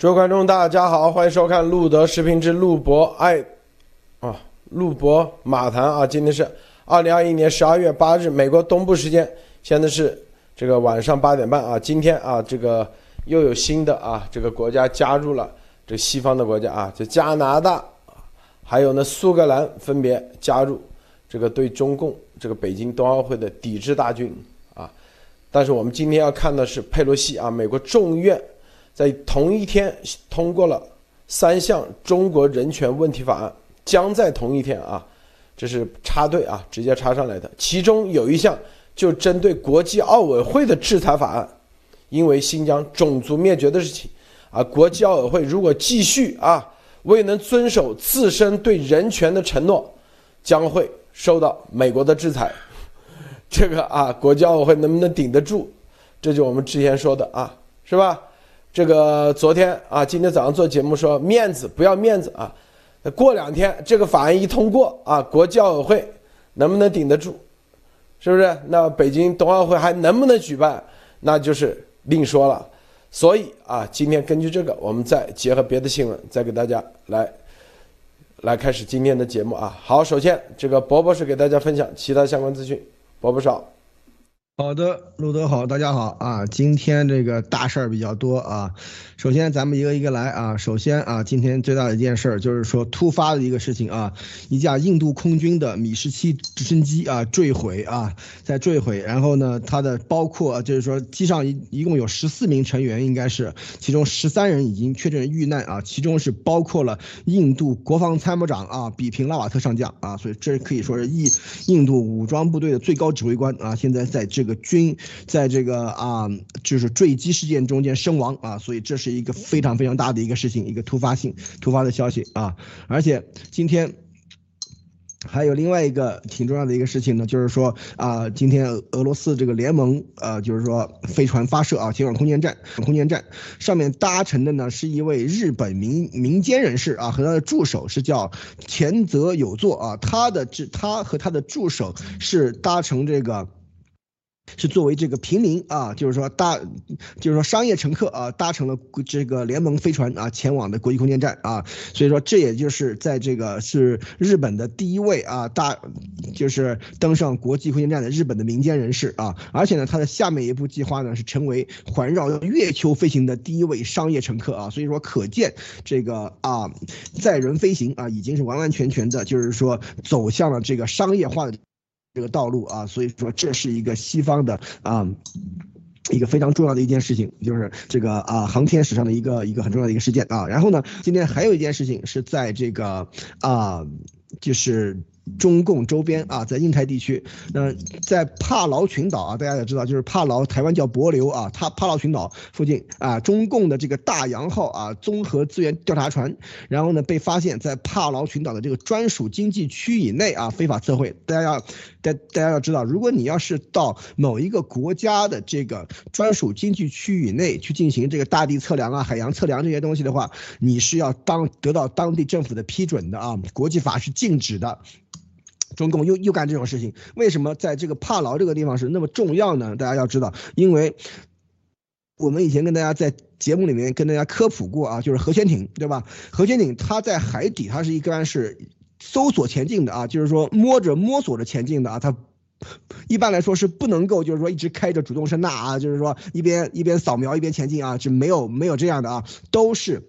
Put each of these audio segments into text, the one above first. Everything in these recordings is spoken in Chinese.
诸位观众，大家好，欢迎收看路德视频之路博爱啊，路博马谈啊。今天是二零二一年十二月八日，美国东部时间，现在是这个晚上八点半啊。今天啊，这个又有新的啊，这个国家加入了这西方的国家啊，就加拿大还有呢苏格兰分别加入这个对中共这个北京冬奥会的抵制大军啊。但是我们今天要看的是佩洛西啊，美国众议院。在同一天通过了三项中国人权问题法案，将在同一天啊，这是插队啊，直接插上来的。其中有一项就针对国际奥委会的制裁法案，因为新疆种族灭绝的事情啊，国际奥委会如果继续啊未能遵守自身对人权的承诺，将会受到美国的制裁。这个啊，国际奥委会能不能顶得住？这就我们之前说的啊，是吧？这个昨天啊，今天早上做节目说面子不要面子啊，过两天这个法案一通过啊，国际奥委会能不能顶得住？是不是？那北京冬奥会还能不能举办？那就是另说了。所以啊，今天根据这个，我们再结合别的新闻，再给大家来来开始今天的节目啊。好，首先这个博博是给大家分享其他相关资讯，博博少。好的，路德好，大家好啊！今天这个大事儿比较多啊。首先，咱们一个一个来啊。首先啊，今天最大的一件事儿就是说突发的一个事情啊，一架印度空军的米十七直升机啊坠毁啊，在坠毁。然后呢，它的包括就是说机上一一共有十四名成员，应该是其中十三人已经确诊遇难啊，其中是包括了印度国防参谋长啊比平拉瓦特上将啊，所以这可以说是印印度武装部队的最高指挥官啊，现在在这个。军在这个啊，就是坠机事件中间身亡啊，所以这是一个非常非常大的一个事情，一个突发性突发的消息啊。而且今天还有另外一个挺重要的一个事情呢，就是说啊，今天俄罗斯这个联盟呃，就是说飞船发射啊，前往空间站，空间站上面搭乘的呢是一位日本民民间人士啊，和他的助手是叫前泽有作啊，他的这他和他的助手是搭乘这个。是作为这个平民啊，就是说搭，就是说商业乘客啊，搭乘了这个联盟飞船啊，前往的国际空间站啊，所以说这也就是在这个是日本的第一位啊，大就是登上国际空间站的日本的民间人士啊，而且呢，他的下面一步计划呢是成为环绕月球飞行的第一位商业乘客啊，所以说可见这个啊载人飞行啊已经是完完全全的，就是说走向了这个商业化的。这个道路啊，所以说这是一个西方的啊，一个非常重要的一件事情，就是这个啊航天史上的一个一个很重要的一个事件啊。然后呢，今天还有一件事情是在这个啊，就是。中共周边啊，在印太地区，那在帕劳群岛啊，大家也知道，就是帕劳，台湾叫帛琉啊，它帕劳群岛附近啊，中共的这个大洋号啊综合资源调查船，然后呢被发现，在帕劳群岛的这个专属经济区以内啊非法测绘。大家要，大大家要知道，如果你要是到某一个国家的这个专属经济区以内去进行这个大地测量啊、海洋测量这些东西的话，你是要当得到当地政府的批准的啊，国际法是禁止的。中共又又干这种事情，为什么在这个帕劳这个地方是那么重要呢？大家要知道，因为我们以前跟大家在节目里面跟大家科普过啊，就是核潜艇，对吧？核潜艇它在海底，它是一般是搜索前进的啊，就是说摸着摸索着前进的啊，它一般来说是不能够就是说一直开着主动声呐啊，就是说一边一边扫描一边前进啊，是没有没有这样的啊，都是。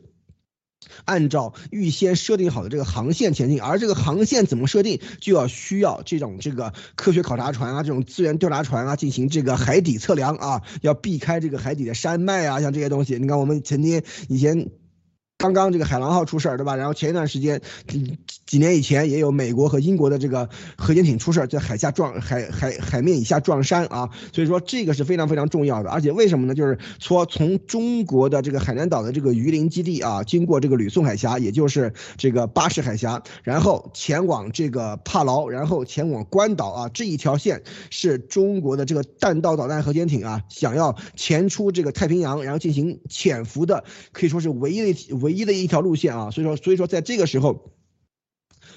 按照预先设定好的这个航线前进，而这个航线怎么设定，就要需要这种这个科学考察船啊，这种资源调查船啊，进行这个海底测量啊，要避开这个海底的山脉啊，像这些东西。你看，我们曾经以前。刚刚这个海狼号出事儿，对吧？然后前一段时间，嗯几年以前也有美国和英国的这个核潜艇出事，在海下撞海海海面以下撞山啊。所以说这个是非常非常重要的。而且为什么呢？就是说从中国的这个海南岛的这个榆林基地啊，经过这个吕宋海峡，也就是这个巴士海峡，然后前往这个帕劳，然后前往关岛啊，这一条线是中国的这个弹道导弹核潜艇啊，想要潜出这个太平洋，然后进行潜伏的，可以说是唯一的。唯一的一条路线啊，所以说，所以说，在这个时候，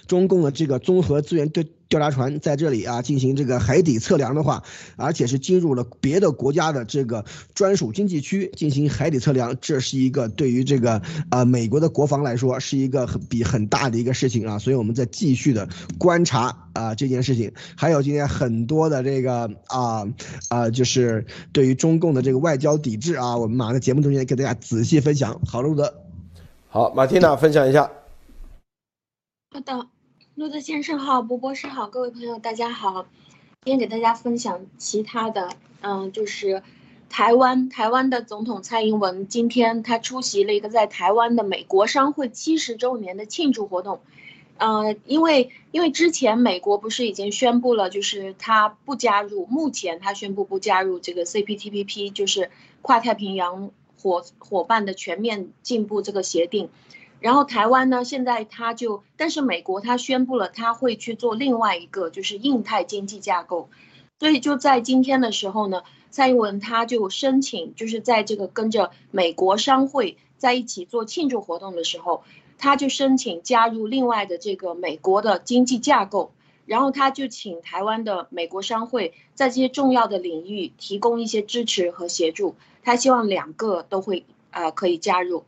中共的这个综合资源调调查船在这里啊进行这个海底测量的话，而且是进入了别的国家的这个专属经济区进行海底测量，这是一个对于这个啊美国的国防来说是一个很比很大的一个事情啊，所以我们在继续的观察啊这件事情。还有今天很多的这个啊啊，就是对于中共的这个外交抵制啊，我们马上在节目中间给大家仔细分享。好，路德，好，马蒂娜分享一下。好的。陆德先生好，博博士好，各位朋友大家好。今天给大家分享其他的，嗯，就是台湾台湾的总统蔡英文今天他出席了一个在台湾的美国商会七十周年的庆祝活动。呃，因为因为之前美国不是已经宣布了，就是他不加入，目前他宣布不加入这个 CPTPP，就是跨太平洋伙伙伴的全面进步这个协定。然后台湾呢，现在他就，但是美国他宣布了，他会去做另外一个，就是印太经济架构，所以就在今天的时候呢，蔡英文他就申请，就是在这个跟着美国商会在一起做庆祝活动的时候，他就申请加入另外的这个美国的经济架构，然后他就请台湾的美国商会在这些重要的领域提供一些支持和协助，他希望两个都会呃可以加入。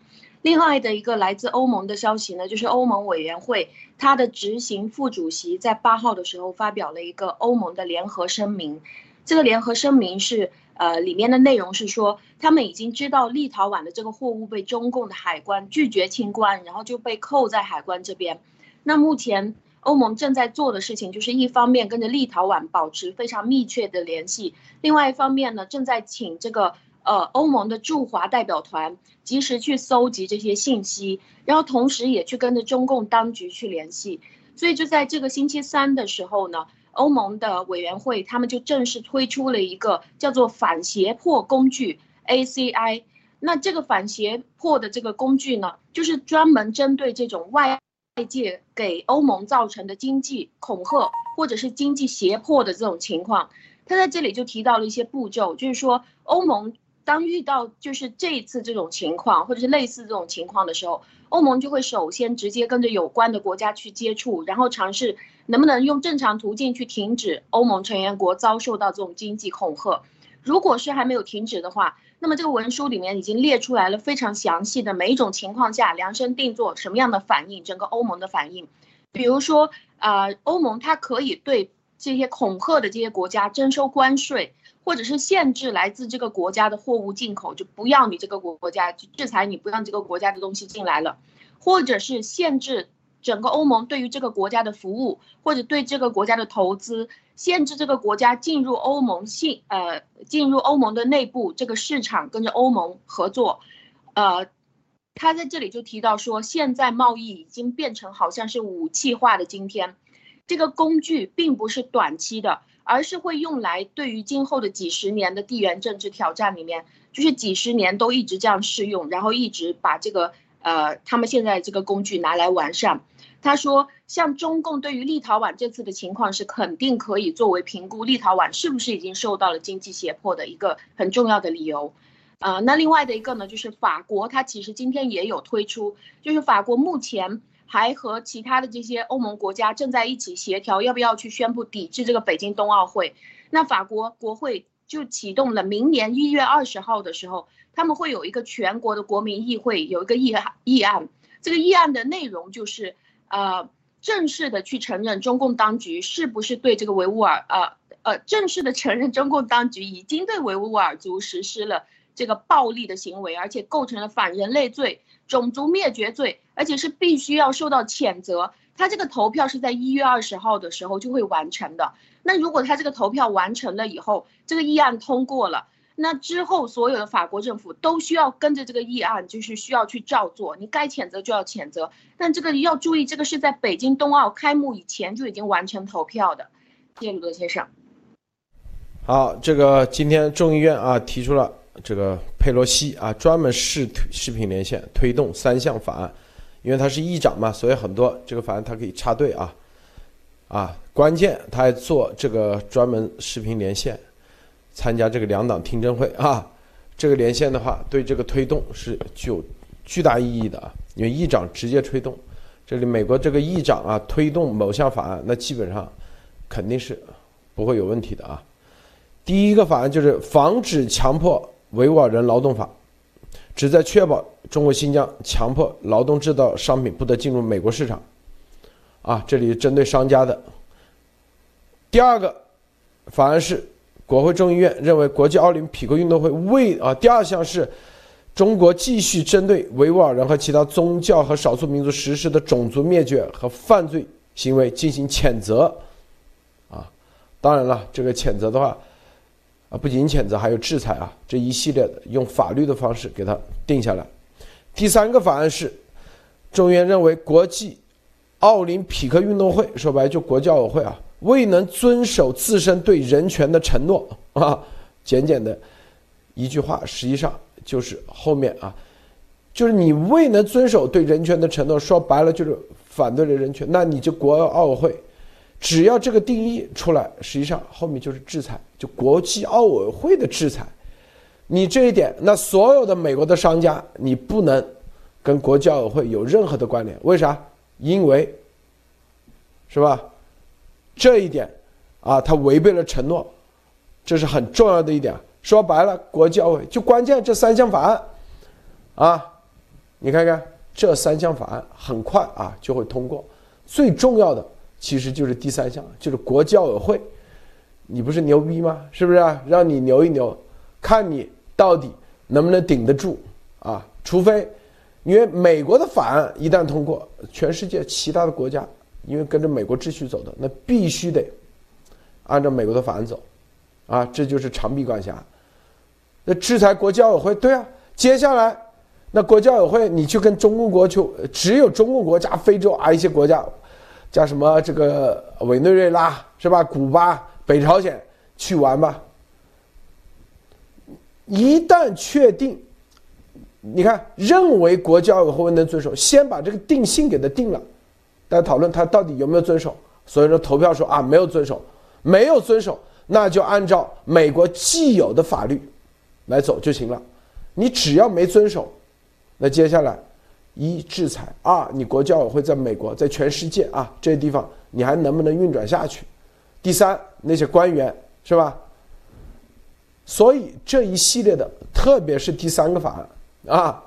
另外的一个来自欧盟的消息呢，就是欧盟委员会它的执行副主席在八号的时候发表了一个欧盟的联合声明。这个联合声明是，呃，里面的内容是说，他们已经知道立陶宛的这个货物被中共的海关拒绝清关，然后就被扣在海关这边。那目前欧盟正在做的事情，就是一方面跟着立陶宛保持非常密切的联系，另外一方面呢，正在请这个。呃，欧盟的驻华代表团及时去搜集这些信息，然后同时也去跟着中共当局去联系。所以就在这个星期三的时候呢，欧盟的委员会他们就正式推出了一个叫做反胁迫工具 ACI。那这个反胁迫的这个工具呢，就是专门针对这种外外界给欧盟造成的经济恐吓或者是经济胁迫的这种情况。他在这里就提到了一些步骤，就是说欧盟。当遇到就是这一次这种情况，或者是类似这种情况的时候，欧盟就会首先直接跟着有关的国家去接触，然后尝试能不能用正常途径去停止欧盟成员国遭受到这种经济恐吓。如果是还没有停止的话，那么这个文书里面已经列出来了非常详细的每一种情况下量身定做什么样的反应，整个欧盟的反应。比如说，啊，欧盟它可以对这些恐吓的这些国家征收关税。或者是限制来自这个国家的货物进口，就不要你这个国家去制裁你，不让这个国家的东西进来了，或者是限制整个欧盟对于这个国家的服务，或者对这个国家的投资，限制这个国家进入欧盟信呃进入欧盟的内部这个市场，跟着欧盟合作，呃，他在这里就提到说，现在贸易已经变成好像是武器化的今天，这个工具并不是短期的。而是会用来对于今后的几十年的地缘政治挑战里面，就是几十年都一直这样适用，然后一直把这个呃他们现在这个工具拿来完善。他说，像中共对于立陶宛这次的情况是肯定可以作为评估立陶宛是不是已经受到了经济胁迫的一个很重要的理由。呃，那另外的一个呢，就是法国，它其实今天也有推出，就是法国目前。还和其他的这些欧盟国家正在一起协调，要不要去宣布抵制这个北京冬奥会？那法国国会就启动了，明年一月二十号的时候，他们会有一个全国的国民议会，有一个议议案。这个议案的内容就是，呃，正式的去承认中共当局是不是对这个维吾尔，呃呃，正式的承认中共当局已经对维吾尔族实施了这个暴力的行为，而且构成了反人类罪、种族灭绝罪。而且是必须要受到谴责。他这个投票是在一月二十号的时候就会完成的。那如果他这个投票完成了以后，这个议案通过了，那之后所有的法国政府都需要跟着这个议案，就是需要去照做。你该谴责就要谴责。但这个要注意，这个是在北京冬奥开幕以前就已经完成投票的。谢谢鲁德先生。好，这个今天众议院啊提出了这个佩洛西啊专门视视频连线推动三项法案。因为他是议长嘛，所以很多这个法案他可以插队啊，啊，关键他还做这个专门视频连线，参加这个两党听证会啊，这个连线的话对这个推动是具有巨大意义的啊，因为议长直接推动，这里美国这个议长啊推动某项法案，那基本上肯定是不会有问题的啊。第一个法案就是防止强迫维吾尔人劳动法，旨在确保中国新疆强迫劳动制造商品不得进入美国市场。啊，这里针对商家的。第二个法案是国会众议院认为国际奥林匹克运动会未啊，第二项是中国继续针对维吾尔人和其他宗教和少数民族实施的种族灭绝和犯罪行为进行谴责。啊，当然了，这个谴责的话，不仅谴责，还有制裁啊，这一系列的用法律的方式给它定下来。第三个法案是众院认为国际。奥林匹克运动会说白就国际奥委会啊，未能遵守自身对人权的承诺啊，简简的一句话，实际上就是后面啊，就是你未能遵守对人权的承诺，说白了就是反对了人权，那你就国奥委会，只要这个定义出来，实际上后面就是制裁，就国际奥委会的制裁，你这一点，那所有的美国的商家，你不能跟国际奥委会有任何的关联，为啥？因为，是吧？这一点啊，他违背了承诺，这是很重要的一点。说白了，国际奥委就关键这三项法案，啊，你看看这三项法案很快啊就会通过。最重要的其实就是第三项，就是国际奥委会，你不是牛逼吗？是不是？让你牛一牛，看你到底能不能顶得住啊？除非。因为美国的法案一旦通过，全世界其他的国家，因为跟着美国秩序走的，那必须得按照美国的法案走，啊，这就是长臂管辖。那制裁国际奥委会，对啊，接下来那国际奥委会，你去跟中共国去只有中共国家非洲啊一些国家，加什么这个委内瑞拉是吧？古巴、北朝鲜去玩吧。一旦确定。你看，认为国际奥委会能遵守，先把这个定性给他定了，再讨论他到底有没有遵守。所以说投票说啊没有遵守，没有遵守，那就按照美国既有的法律来走就行了。你只要没遵守，那接下来一制裁，二你国际奥委会在美国在全世界啊这些地方你还能不能运转下去？第三那些官员是吧？所以这一系列的，特别是第三个法案。啊，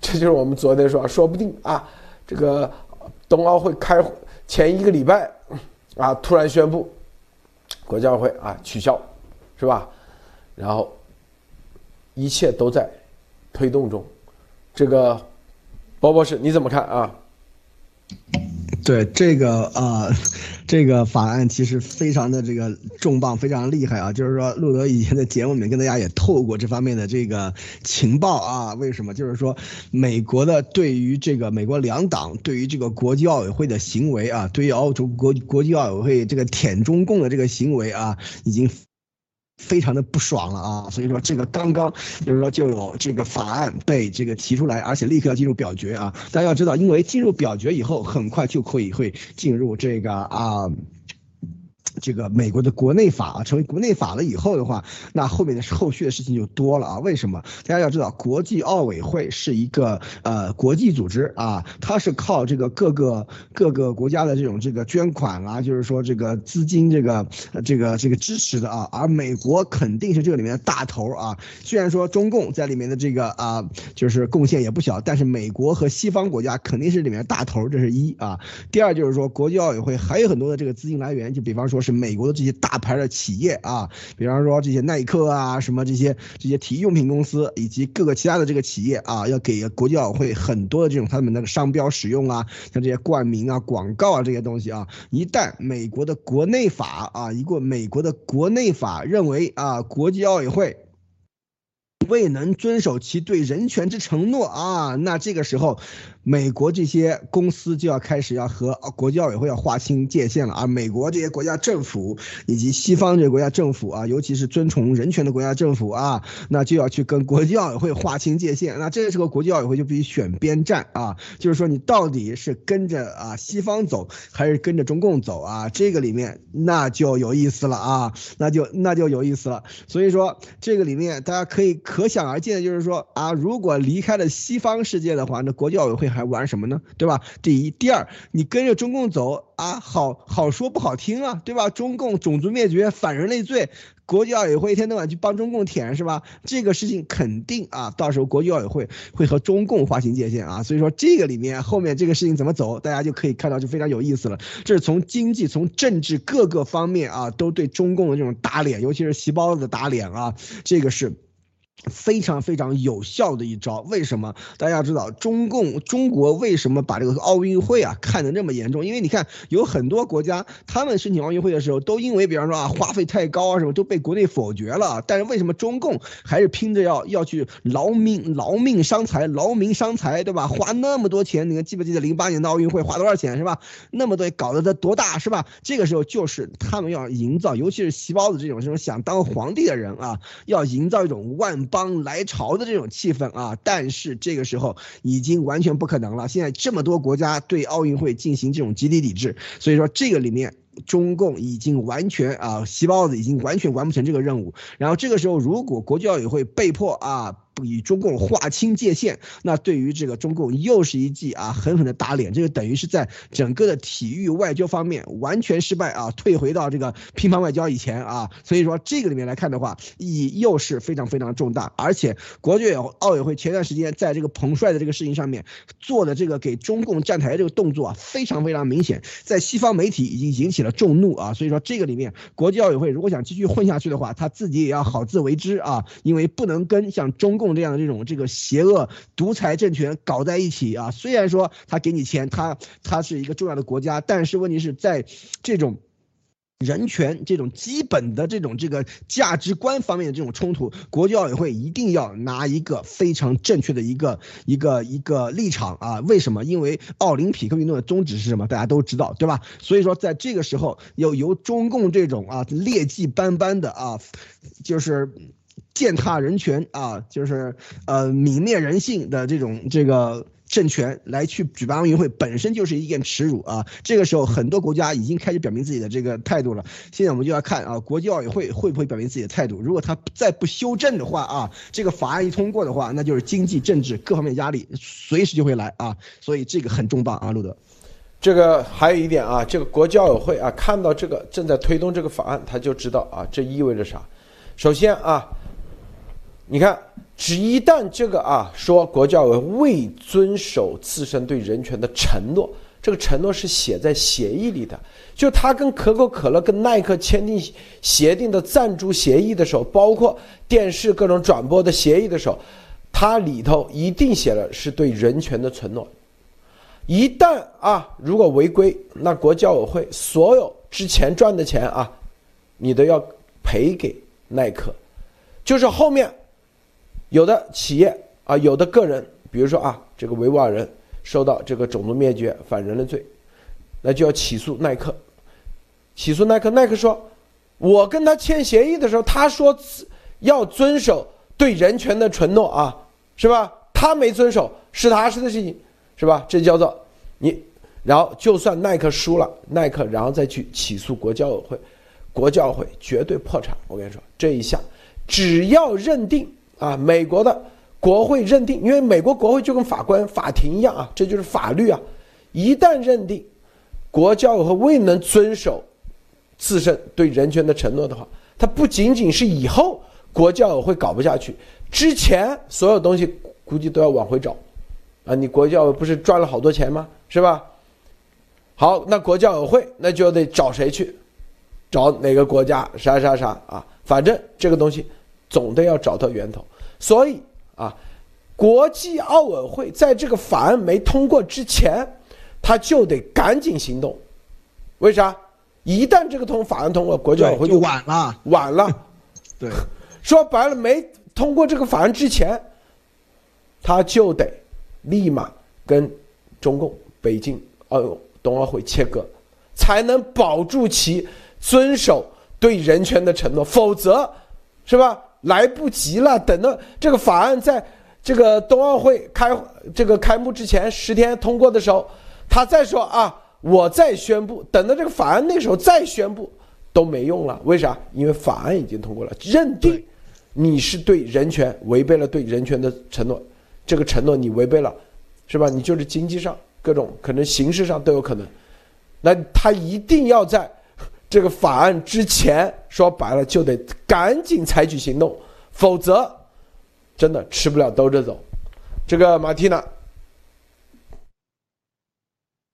这就是我们昨天说，说不定啊，这个冬奥会开前一个礼拜，啊，突然宣布国际奥会啊取消，是吧？然后一切都在推动中。这个包博士你怎么看啊？对这个啊。这个法案其实非常的这个重磅，非常厉害啊！就是说，路德以前的节目里面跟大家也透过这方面的这个情报啊。为什么？就是说，美国的对于这个美国两党对于这个国际奥委会的行为啊，对于澳洲国国际奥委会这个舔中共的这个行为啊，已经。非常的不爽了啊，所以说这个刚刚就是说就有这个法案被这个提出来，而且立刻要进入表决啊。大家要知道，因为进入表决以后，很快就可以会进入这个啊。这个美国的国内法啊，成为国内法了以后的话，那后面的后续的事情就多了啊。为什么？大家要知道，国际奥委会是一个呃国际组织啊，它是靠这个各个各个国家的这种这个捐款啊，就是说这个资金这个这个这个支持的啊。而美国肯定是这里面的大头啊。虽然说中共在里面的这个啊，就是贡献也不小，但是美国和西方国家肯定是里面的大头，这是一啊。第二就是说，国际奥委会还有很多的这个资金来源，就比方说。是美国的这些大牌的企业啊，比方说这些耐克啊，什么这些这些体育用品公司，以及各个其他的这个企业啊，要给国际奥委会很多的这种他们的商标使用啊，像这些冠名啊、广告啊这些东西啊，一旦美国的国内法啊，一个美国的国内法认为啊，国际奥委会。未能遵守其对人权之承诺啊，那这个时候，美国这些公司就要开始要和国际奥委会要划清界限了啊。美国这些国家政府以及西方这些国家政府啊，尤其是尊崇人权的国家政府啊，那就要去跟国际奥委会划清界限。那这个时候，国际奥委会就必须选边站啊，就是说你到底是跟着啊西方走，还是跟着中共走啊？这个里面那就有意思了啊，那就那就有意思了。所以说这个里面大家可以。可想而知的就是说啊，如果离开了西方世界的话，那国际奥委会还玩什么呢？对吧？第一，第二，你跟着中共走啊，好好说不好听啊，对吧？中共种族灭绝、反人类罪。国际奥委会一天到晚去帮中共舔是吧？这个事情肯定啊，到时候国际奥委会会和中共划清界限啊。所以说这个里面后面这个事情怎么走，大家就可以看到就非常有意思了。这是从经济、从政治各个方面啊，都对中共的这种打脸，尤其是细胞子的打脸啊，这个是。非常非常有效的一招，为什么？大家要知道，中共中国为什么把这个奥运会啊看得那么严重？因为你看，有很多国家，他们申请奥运会的时候，都因为比方说啊花费太高啊什么，都被国内否决了。但是为什么中共还是拼着要要去劳命劳命伤财，劳民伤财，对吧？花那么多钱，你看记不记得零八年的奥运会花多少钱是吧？那么多搞得这多大是吧？这个时候就是他们要营造，尤其是细胞子这种这种想当皇帝的人啊，要营造一种万。帮来潮的这种气氛啊，但是这个时候已经完全不可能了。现在这么多国家对奥运会进行这种集体抵制，所以说这个里面中共已经完全啊，细胞子已经完全完不成这个任务。然后这个时候，如果国际奥委会被迫啊。与中共划清界限，那对于这个中共又是一记啊狠狠的打脸，这个等于是在整个的体育外交方面完全失败啊，退回到这个乒乓外交以前啊，所以说这个里面来看的话，意义又是非常非常重大，而且国际奥委会前段时间在这个彭帅的这个事情上面做的这个给中共站台这个动作啊，非常非常明显，在西方媒体已经引起了众怒啊，所以说这个里面国际奥委会如果想继续混下去的话，他自己也要好自为之啊，因为不能跟像中共。共这样的这种这个邪恶独裁政权搞在一起啊，虽然说他给你钱，他他是一个重要的国家，但是问题是在这种人权这种基本的这种这个价值观方面的这种冲突，国际奥委会一定要拿一个非常正确的一个一个一个立场啊！为什么？因为奥林匹克运动的宗旨是什么？大家都知道，对吧？所以说在这个时候，要由中共这种啊劣迹斑斑的啊，就是。践踏人权啊，就是呃泯灭人性的这种这个政权来去举办奥运会，本身就是一件耻辱啊！这个时候，很多国家已经开始表明自己的这个态度了。现在我们就要看啊，国际奥委会会不会表明自己的态度？如果他再不修正的话啊，这个法案一通过的话，那就是经济、政治各方面压力随时就会来啊！所以这个很重磅啊，路德。这个还有一点啊，这个国际奥委会啊，看到这个正在推动这个法案，他就知道啊，这意味着啥？首先啊。你看，只一旦这个啊说国教委未遵守自身对人权的承诺，这个承诺是写在协议里的。就他跟可口可乐、跟耐克签订协定的赞助协议的时候，包括电视各种转播的协议的时候，它里头一定写了是对人权的承诺。一旦啊如果违规，那国教委会所有之前赚的钱啊，你都要赔给耐克，就是后面。有的企业啊，有的个人，比如说啊，这个维吾尔人受到这个种族灭绝、反人类罪，那就要起诉耐克。起诉耐克，耐克说，我跟他签协议的时候，他说要遵守对人权的承诺啊，是吧？他没遵守，是他是的事情，是吧？这叫做你，然后就算耐克输了，耐克然后再去起诉国教委会，国教委会绝对破产。我跟你说，这一下只要认定。啊，美国的国会认定，因为美国国会就跟法官、法庭一样啊，这就是法律啊。一旦认定国教委会未能遵守自身对人权的承诺的话，它不仅仅是以后国教委会搞不下去，之前所有东西估计都要往回找。啊，你国教委不是赚了好多钱吗？是吧？好，那国教委会那就得找谁去？找哪个国家？啥啥啥啊？反正这个东西总得要找到源头。所以啊，国际奥委会在这个法案没通过之前，他就得赶紧行动。为啥？一旦这个通法案通过，国际奥委会就晚了，晚了。对，说白了，没通过这个法案之前，他就得立马跟中共北京奥冬奥会切割，才能保住其遵守对人权的承诺。否则，是吧？来不及了，等到这个法案在这个冬奥会开这个开幕之前十天通过的时候，他再说啊，我再宣布，等到这个法案那时候再宣布都没用了。为啥？因为法案已经通过了，认定你是对人权违背了对人权的承诺，这个承诺你违背了，是吧？你就是经济上各种可能形式上都有可能，那他一定要在这个法案之前，说白了就得赶紧采取行动，否则真的吃不了兜着走。这个马蒂娜，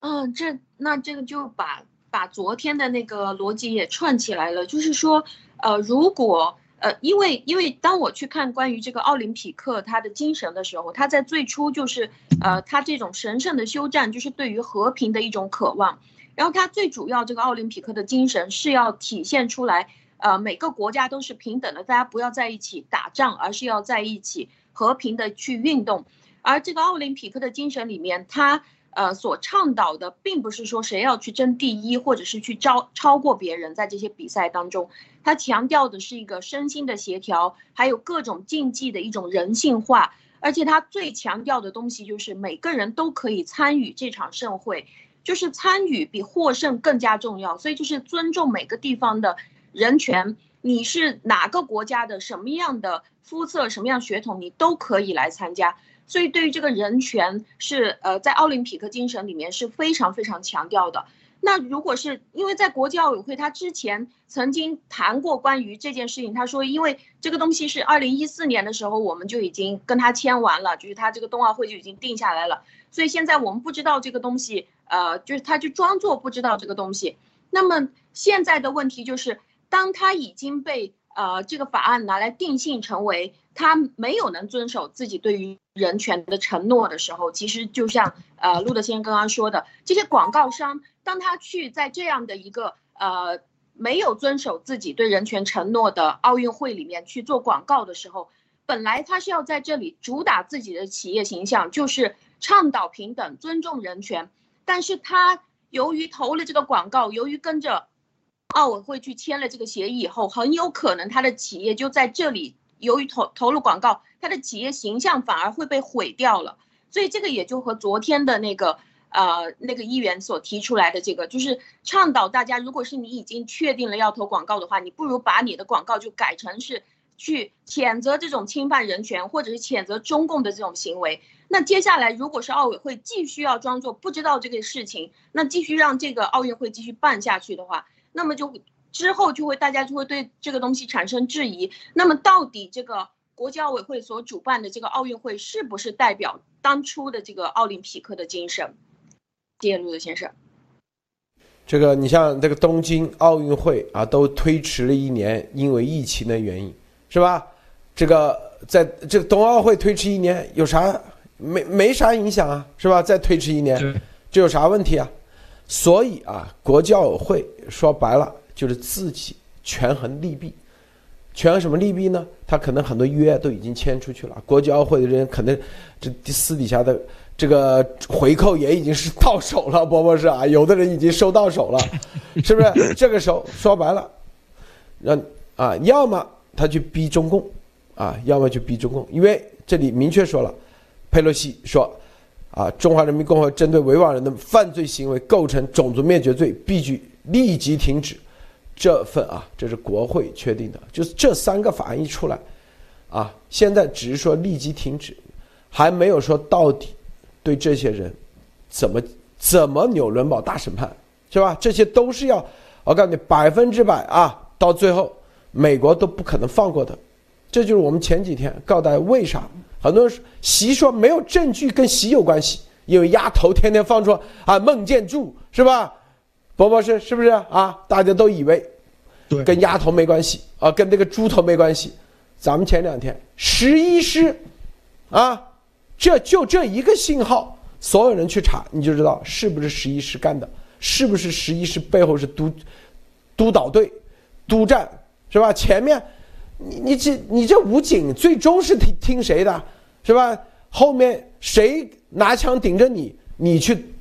嗯，这那这个就把把昨天的那个逻辑也串起来了，就是说，呃，如果。呃，因为因为当我去看关于这个奥林匹克他的精神的时候，他在最初就是，呃，他这种神圣的休战就是对于和平的一种渴望，然后他最主要这个奥林匹克的精神是要体现出来，呃，每个国家都是平等的，大家不要在一起打仗，而是要在一起和平的去运动，而这个奥林匹克的精神里面，他。呃，所倡导的并不是说谁要去争第一，或者是去超超过别人，在这些比赛当中，他强调的是一个身心的协调，还有各种竞技的一种人性化，而且他最强调的东西就是每个人都可以参与这场盛会，就是参与比获胜更加重要，所以就是尊重每个地方的人权，你是哪个国家的什么样的肤色、什么样血统，你都可以来参加。所以，对于这个人权是呃，在奥林匹克精神里面是非常非常强调的。那如果是因为在国际奥委会，他之前曾经谈过关于这件事情，他说，因为这个东西是二零一四年的时候我们就已经跟他签完了，就是他这个冬奥会就已经定下来了。所以现在我们不知道这个东西，呃，就是他就装作不知道这个东西。那么现在的问题就是，当他已经被。呃，这个法案拿来定性成为他没有能遵守自己对于人权的承诺的时候，其实就像呃路德先生刚刚说的，这些广告商当他去在这样的一个呃没有遵守自己对人权承诺的奥运会里面去做广告的时候，本来他是要在这里主打自己的企业形象，就是倡导平等、尊重人权，但是他由于投了这个广告，由于跟着。奥委会去签了这个协议以后，很有可能他的企业就在这里，由于投投入广告，他的企业形象反而会被毁掉了。所以这个也就和昨天的那个呃那个议员所提出来的这个，就是倡导大家，如果是你已经确定了要投广告的话，你不如把你的广告就改成是去谴责这种侵犯人权，或者是谴责中共的这种行为。那接下来如果是奥委会继续要装作不知道这个事情，那继续让这个奥运会继续办下去的话。那么就之后就会大家就会对这个东西产生质疑。那么到底这个国际奥委会所主办的这个奥运会是不是代表当初的这个奥林匹克的精神？谢谢陆德先生。这个你像这个东京奥运会啊，都推迟了一年，因为疫情的原因，是吧？这个在这个冬奥会推迟一年有啥没没啥影响啊，是吧？再推迟一年，这有啥问题啊？所以啊，国际奥委会说白了就是自己权衡利弊，权衡什么利弊呢？他可能很多约都已经签出去了，国际奥会的人可能这私底下的这个回扣也已经是到手了，波波是啊，有的人已经收到手了，是不是？这个时候说白了，让啊，要么他去逼中共，啊，要么去逼中共，因为这里明确说了，佩洛西说。啊！中华人民共和国针对维吾尔人的犯罪行为构成种族灭绝罪，必须立即停止。这份啊，这是国会确定的，就是这三个法案一出来，啊，现在只是说立即停止，还没有说到底对这些人怎么怎么纽伦堡大审判，是吧？这些都是要我告诉你百分之百啊，到最后美国都不可能放过的。这就是我们前几天告大家为啥。很多人习说没有证据跟习有关系，因为丫头天天放出啊孟建柱是吧？博博士是不是啊？大家都以为，对，跟鸭头没关系啊，跟这个猪头没关系。咱们前两天十一师，啊，这就这一个信号，所有人去查你就知道是不是十一师干的，是不是十一师背后是督督导队、督战是吧？前面。你你这你这武警最终是听听谁的，是吧？后面谁拿枪顶着你，你去，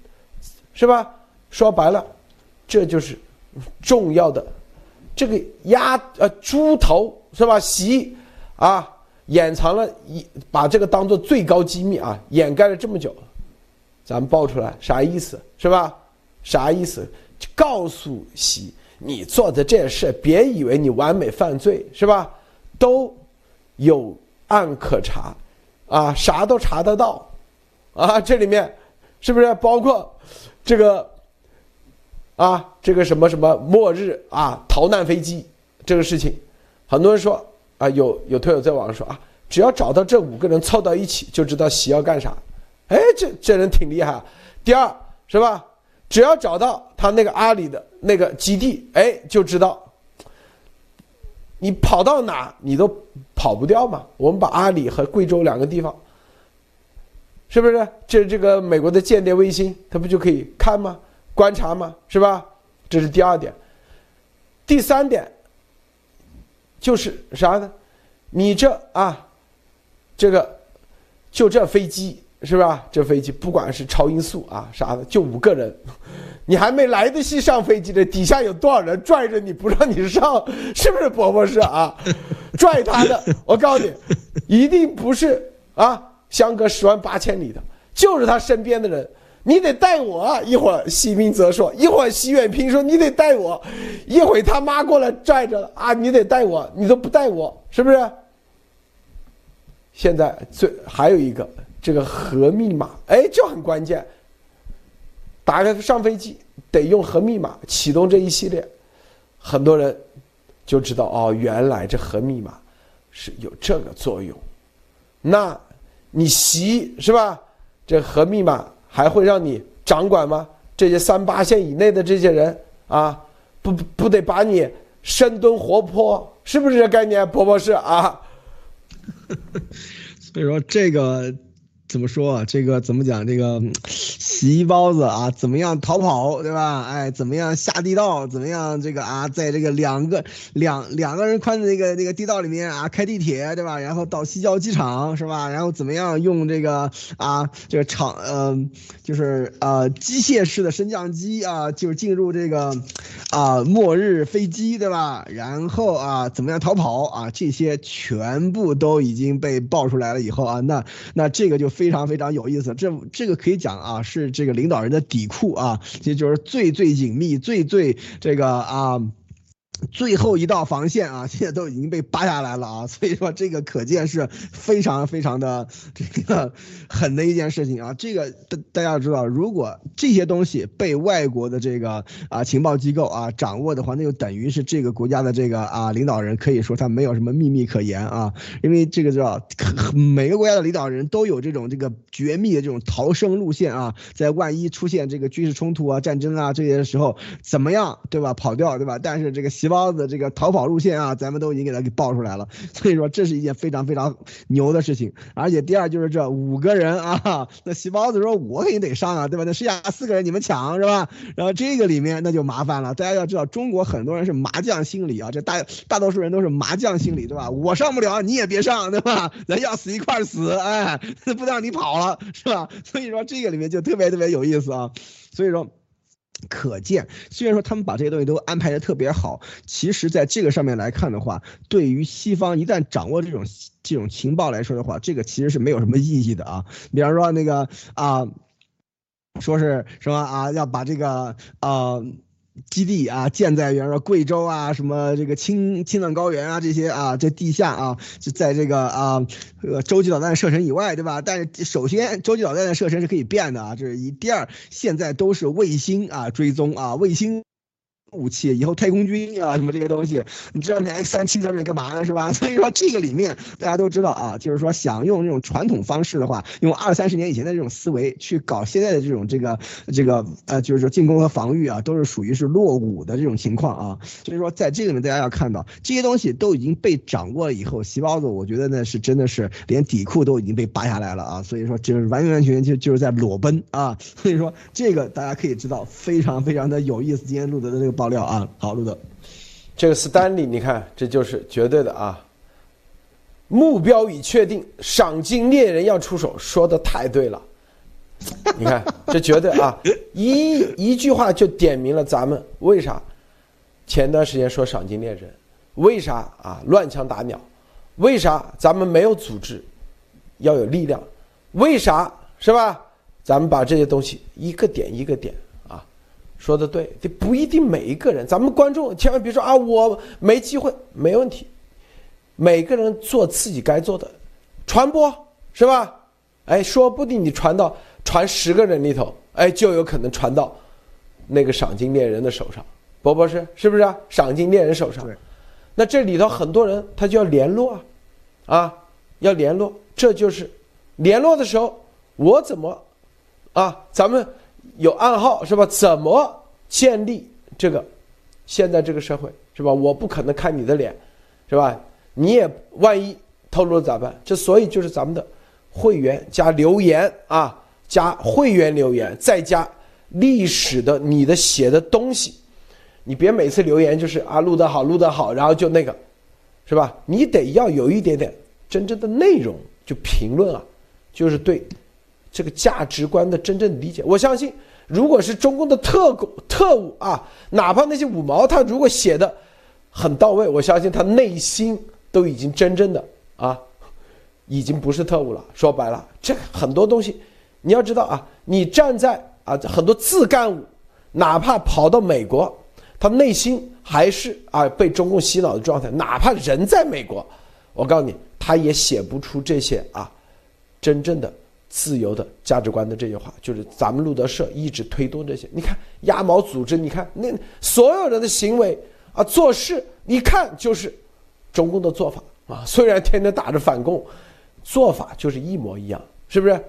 是吧？说白了，这就是重要的这个鸭呃猪头是吧？习啊，掩藏了一把这个当做最高机密啊，掩盖了这么久，咱们爆出来啥意思是吧？啥意思？告诉习，你做的这事，别以为你完美犯罪是吧？都有案可查，啊，啥都查得到，啊，这里面是不是包括这个啊，这个什么什么末日啊，逃难飞机这个事情，很多人说啊，有有推友在网上说啊，只要找到这五个人凑到一起，就知道习要干啥，哎，这这人挺厉害。第二是吧，只要找到他那个阿里的那个基地，哎，就知道。你跑到哪，你都跑不掉嘛。我们把阿里和贵州两个地方，是不是？这这个美国的间谍卫星，它不就可以看吗？观察吗？是吧？这是第二点。第三点，就是啥呢？你这啊，这个就这飞机是吧？这飞机不管是超音速啊啥的，就五个人。你还没来得及上飞机呢，底下有多少人拽着你不让你上？是不是伯伯是啊？拽他的，我告诉你，一定不是啊，相隔十万八千里的，就是他身边的人。你得带我。一会儿习明泽说，一会儿习远平说，你得带我。一会儿他妈过来拽着啊，你得带我，你都不带我，是不是？现在最还有一个这个核密码，哎，就很关键。打开上飞机得用核密码启动这一系列，很多人就知道哦，原来这核密码是有这个作用。那你习是吧？这核密码还会让你掌管吗？这些三八线以内的这些人啊，不不得把你深蹲活泼，是不是这概念？婆婆是啊。所以说这个。怎么说啊？这个怎么讲？这个洗衣包子啊，怎么样逃跑，对吧？哎，怎么样下地道？怎么样这个啊，在这个两个两两个人宽的那个那个地道里面啊，开地铁，对吧？然后到西郊机场，是吧？然后怎么样用这个啊，这个场呃，就是呃机械式的升降机啊，就是进入这个啊末日飞机，对吧？然后啊，怎么样逃跑啊？这些全部都已经被爆出来了以后啊，那那这个就。非常非常有意思，这这个可以讲啊，是这个领导人的底库啊，也就是最最隐秘、最最这个啊。最后一道防线啊，现在都已经被扒下来了啊，所以说这个可见是非常非常的这个狠的一件事情啊。这个大大家要知道，如果这些东西被外国的这个啊情报机构啊掌握的话，那就等于是这个国家的这个啊领导人可以说他没有什么秘密可言啊，因为这个叫 每个国家的领导人都有这种这个绝密的这种逃生路线啊，在万一出现这个军事冲突啊、战争啊这些时候，怎么样对吧？跑掉对吧？但是这个包子这个逃跑路线啊，咱们都已经给他给爆出来了，所以说这是一件非常非常牛的事情。而且第二就是这五个人啊，那细包子说我肯定得上啊，对吧？那剩下四个人你们抢是吧？然后这个里面那就麻烦了。大家要知道，中国很多人是麻将心理啊，这大大多数人都是麻将心理，对吧？我上不了，你也别上，对吧？咱要死一块死，哎，不让你跑了，是吧？所以说这个里面就特别特别有意思啊，所以说。可见，虽然说他们把这些东西都安排的特别好，其实在这个上面来看的话，对于西方一旦掌握这种这种情报来说的话，这个其实是没有什么意义的啊。比方说那个啊，说是什么啊，要把这个啊。基地啊，建在比方说贵州啊，什么这个青青藏高原啊，这些啊，这地下啊，就在这个啊，呃，洲际导弹射程以外，对吧？但是首先，洲际导弹的射程是可以变的啊，这是一。第二，现在都是卫星啊追踪啊，卫星。武器以后太空军啊什么这些东西，你知道那 X 三七在这干嘛呢是吧？所以说这个里面大家都知道啊，就是说想用这种传统方式的话，用二三十年以前的这种思维去搞现在的这种这个这个呃，就是说进攻和防御啊，都是属于是落伍的这种情况啊。所以说在这里面大家要看到这些东西都已经被掌握了以后，细包子我觉得呢是真的是连底裤都已经被扒下来了啊。所以说就是完完全全就就是在裸奔啊。所以说这个大家可以知道非常非常的有意思。今天录的这个。爆料啊，好，录的，这个斯丹利，你看，这就是绝对的啊！目标已确定，赏金猎人要出手，说的太对了。你看，这绝对啊，一一句话就点明了咱们为啥前段时间说赏金猎人，为啥啊乱枪打鸟，为啥咱们没有组织，要有力量，为啥是吧？咱们把这些东西一个点一个点。说的对，这不一定每一个人，咱们观众千万别说啊，我没机会，没问题。每个人做自己该做的，传播是吧？哎，说不定你传到传十个人里头，哎，就有可能传到那个赏金猎人的手上。博博士是不是啊？赏金猎人手上，那这里头很多人他就要联络啊，啊，要联络，这就是联络的时候，我怎么啊？咱们有暗号是吧？怎么建立这个现在这个社会是吧？我不可能看你的脸，是吧？你也万一透露了咋办？这所以就是咱们的会员加留言啊，加会员留言，再加历史的你的写的东西。你别每次留言就是啊录得好录得好，然后就那个，是吧？你得要有一点点真正的内容，就评论啊，就是对这个价值观的真正理解。我相信，如果是中共的特工特务啊，哪怕那些五毛，他如果写的很到位，我相信他内心都已经真正的啊，已经不是特务了。说白了，这很多东西你要知道啊，你站在啊很多自干五，哪怕跑到美国。他内心还是啊被中共洗脑的状态，哪怕人在美国，我告诉你，他也写不出这些啊真正的自由的价值观的这些话。就是咱们路德社一直推动这些。你看鸭毛组织，你看那所有人的行为啊做事，一看就是中共的做法啊。虽然天天打着反共，做法就是一模一样，是不是？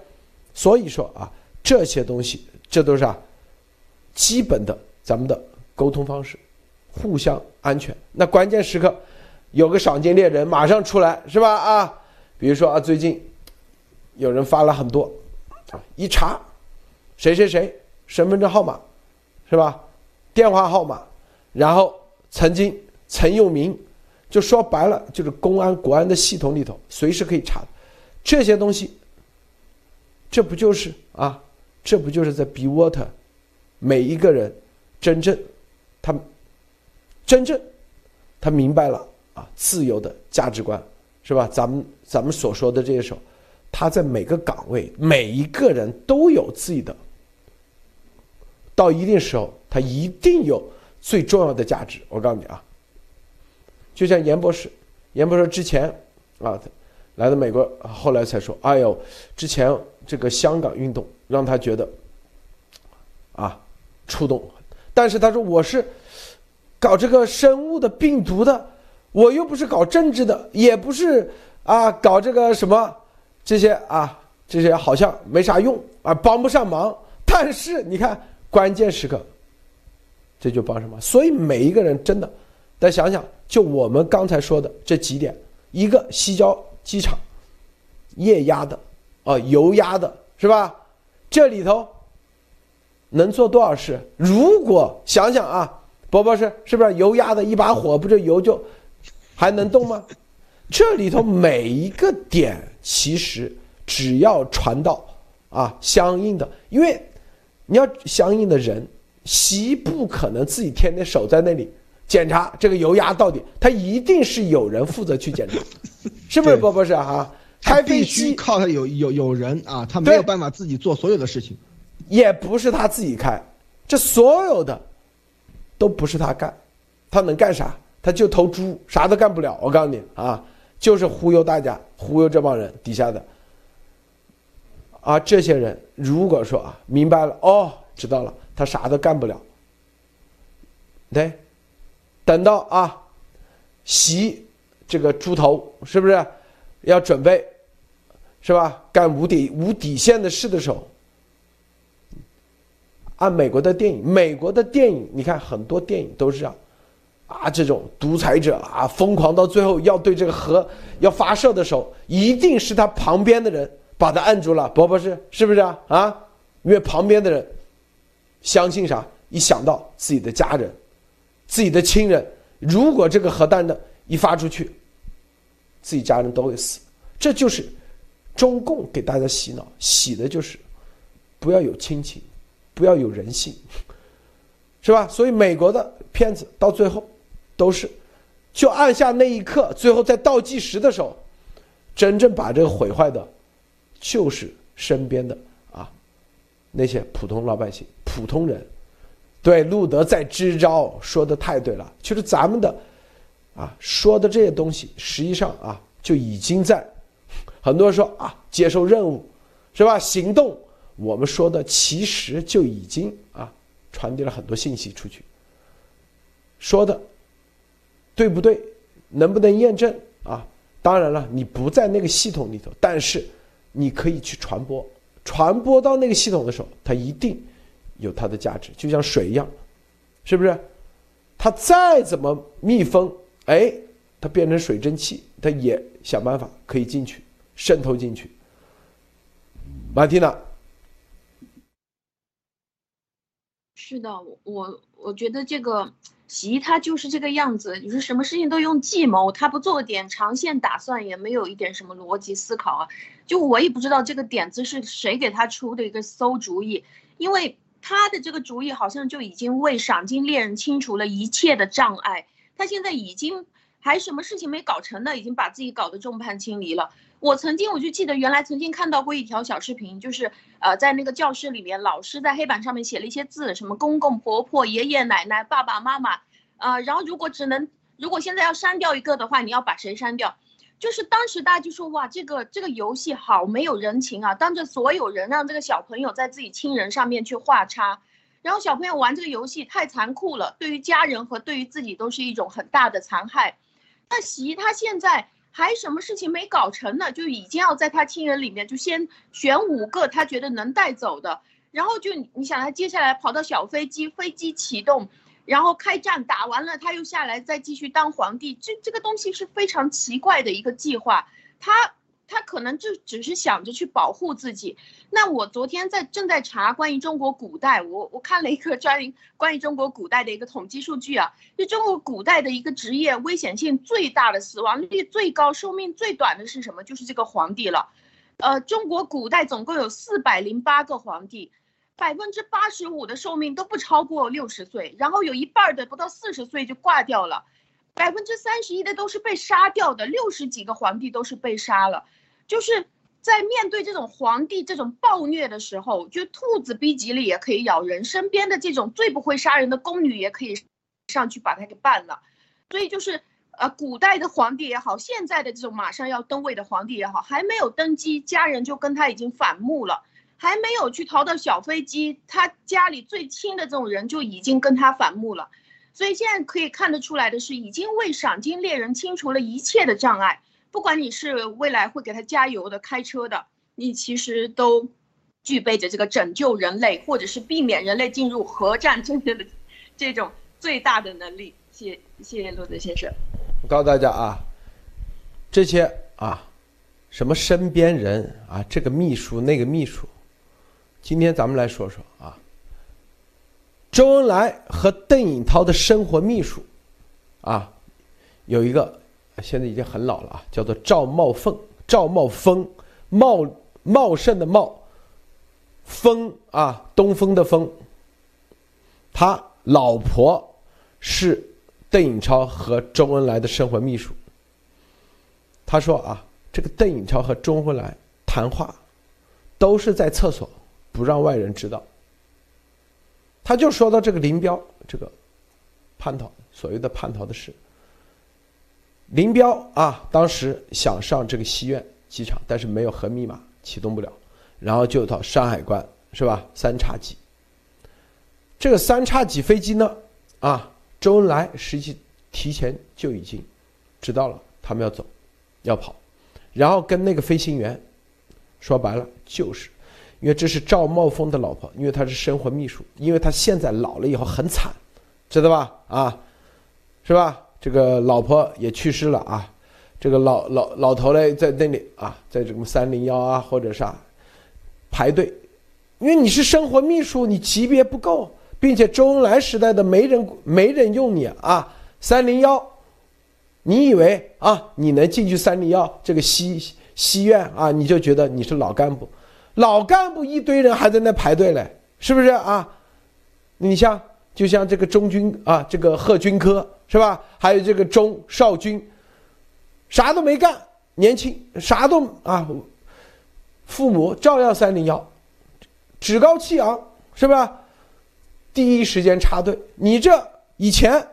所以说啊，这些东西这都是啊基本的咱们的。沟通方式，互相安全。那关键时刻，有个赏金猎人马上出来，是吧？啊，比如说啊，最近有人发了很多，一查，谁谁谁身份证号码，是吧？电话号码，然后曾经曾用名，就说白了就是公安国安的系统里头随时可以查，这些东西，这不就是啊？这不就是在 be water，每一个人真正。他真正他明白了啊，自由的价值观是吧？咱们咱们所说的这些时候，他在每个岗位，每一个人都有自己的。到一定时候，他一定有最重要的价值。我告诉你啊，就像严博士，严博士之前啊来到美国，后来才说：“哎呦，之前这个香港运动让他觉得啊触动。”但是他说我是搞这个生物的病毒的，我又不是搞政治的，也不是啊搞这个什么这些啊这些好像没啥用啊帮不上忙。但是你看关键时刻，这就帮什么？所以每一个人真的，再想想，就我们刚才说的这几点，一个西郊机场液压的啊油压的是吧？这里头。能做多少事？如果想想啊，伯伯是是不是油压的一把火，不就油就还能动吗？这里头每一个点，其实只要传到啊相应的，因为你要相应的人，习不可能自己天天守在那里检查这个油压到底，他一定是有人负责去检查，是不是不，不是哈？开飞机靠他有有有人啊，他没有办法自己做所有的事情。也不是他自己开，这所有的都不是他干，他能干啥？他就头猪，啥都干不了。我告诉你啊，就是忽悠大家，忽悠这帮人底下的。啊，这些人如果说啊明白了哦，知道了，他啥都干不了。对，等到啊洗这个猪头，是不是要准备是吧？干无底无底线的事的时候。按美国的电影，美国的电影，你看很多电影都是这样，啊，这种独裁者啊，疯狂到最后要对这个核要发射的时候，一定是他旁边的人把他按住了，不不是，是不是啊？啊，因为旁边的人相信啥？一想到自己的家人、自己的亲人，如果这个核弹的一发出去，自己家人都会死，这就是中共给大家洗脑，洗的就是不要有亲情。不要有人性，是吧？所以美国的片子到最后都是，就按下那一刻，最后在倒计时的时候，真正把这个毁坏的，就是身边的啊那些普通老百姓、普通人。对，路德在支招，说的太对了，就是咱们的啊，说的这些东西，实际上啊，就已经在很多人说啊，接受任务，是吧？行动，我们说的其实就已经啊，传递了很多信息出去。说的对不对？能不能验证啊？当然了，你不在那个系统里头，但是你可以去传播，传播到那个系统的时候，它一定有它的价值，就像水一样，是不是？它再怎么密封。哎，它变成水蒸气，它也想办法可以进去，渗透进去。马蒂娜，是的，我我觉得这个习他就是这个样子，你说什么事情都用计谋，他不做点长线打算，也没有一点什么逻辑思考啊。就我也不知道这个点子是谁给他出的一个馊主意，因为他的这个主意好像就已经为赏金猎人清除了一切的障碍。他现在已经还什么事情没搞成呢？已经把自己搞得众叛亲离了。我曾经我就记得原来曾经看到过一条小视频，就是呃在那个教室里面，老师在黑板上面写了一些字，什么公公婆婆、爷爷奶奶、爸爸妈妈，呃，然后如果只能如果现在要删掉一个的话，你要把谁删掉？就是当时大家就说哇，这个这个游戏好没有人情啊，当着所有人让这个小朋友在自己亲人上面去画叉。然后小朋友玩这个游戏太残酷了，对于家人和对于自己都是一种很大的残害。那习他现在还什么事情没搞成呢？就已经要在他亲人里面就先选五个他觉得能带走的，然后就你想他接下来跑到小飞机，飞机启动，然后开战打完了他又下来再继续当皇帝，这这个东西是非常奇怪的一个计划。他。他可能就只是想着去保护自己。那我昨天在正在查关于中国古代，我我看了一个专于关于中国古代的一个统计数据啊，就中国古代的一个职业危险性最大的、死亡率最高、寿命最短的是什么？就是这个皇帝了。呃，中国古代总共有四百零八个皇帝，百分之八十五的寿命都不超过六十岁，然后有一半的不到四十岁就挂掉了，百分之三十一的都是被杀掉的，六十几个皇帝都是被杀了。就是在面对这种皇帝这种暴虐的时候，就兔子逼急了也可以咬人，身边的这种最不会杀人的宫女也可以上去把他给办了。所以就是呃，古代的皇帝也好，现在的这种马上要登位的皇帝也好，还没有登基，家人就跟他已经反目了；还没有去逃到小飞机，他家里最亲的这种人就已经跟他反目了。所以现在可以看得出来的是，已经为赏金猎人清除了一切的障碍。不管你是未来会给他加油的、开车的，你其实都具备着这个拯救人类，或者是避免人类进入核战争的 这种最大的能力。谢谢谢罗德先生。我告诉大家啊，这些啊，什么身边人啊，这个秘书那个秘书，今天咱们来说说啊，周恩来和邓颖涛的生活秘书啊，有一个。现在已经很老了啊，叫做赵茂凤，赵茂峰，茂茂盛的茂，峰啊，东风的风。他老婆是邓颖超和周恩来的生活秘书。他说啊，这个邓颖超和周恩来谈话，都是在厕所，不让外人知道。他就说到这个林彪这个叛逃，所谓的叛逃的事。林彪啊，当时想上这个西苑机场，但是没有核密码，启动不了，然后就到山海关，是吧？三叉戟。这个三叉戟飞机呢，啊，周恩来实际提前就已经知道了，他们要走，要跑，然后跟那个飞行员说白了，就是因为这是赵茂峰的老婆，因为他是生活秘书，因为他现在老了以后很惨，知道吧？啊，是吧？这个老婆也去世了啊，这个老老老头嘞在那里啊，在什么三零幺啊或者啥排队，因为你是生活秘书，你级别不够，并且周恩来时代的没人没人用你啊，三零幺，你以为啊你能进去三零幺这个西西院啊，你就觉得你是老干部，老干部一堆人还在那排队嘞，是不是啊？你像就像这个中军啊，这个贺军科。是吧？还有这个钟少军，啥都没干，年轻，啥都啊，父母照样三零幺，趾高气昂，是吧？第一时间插队。你这以前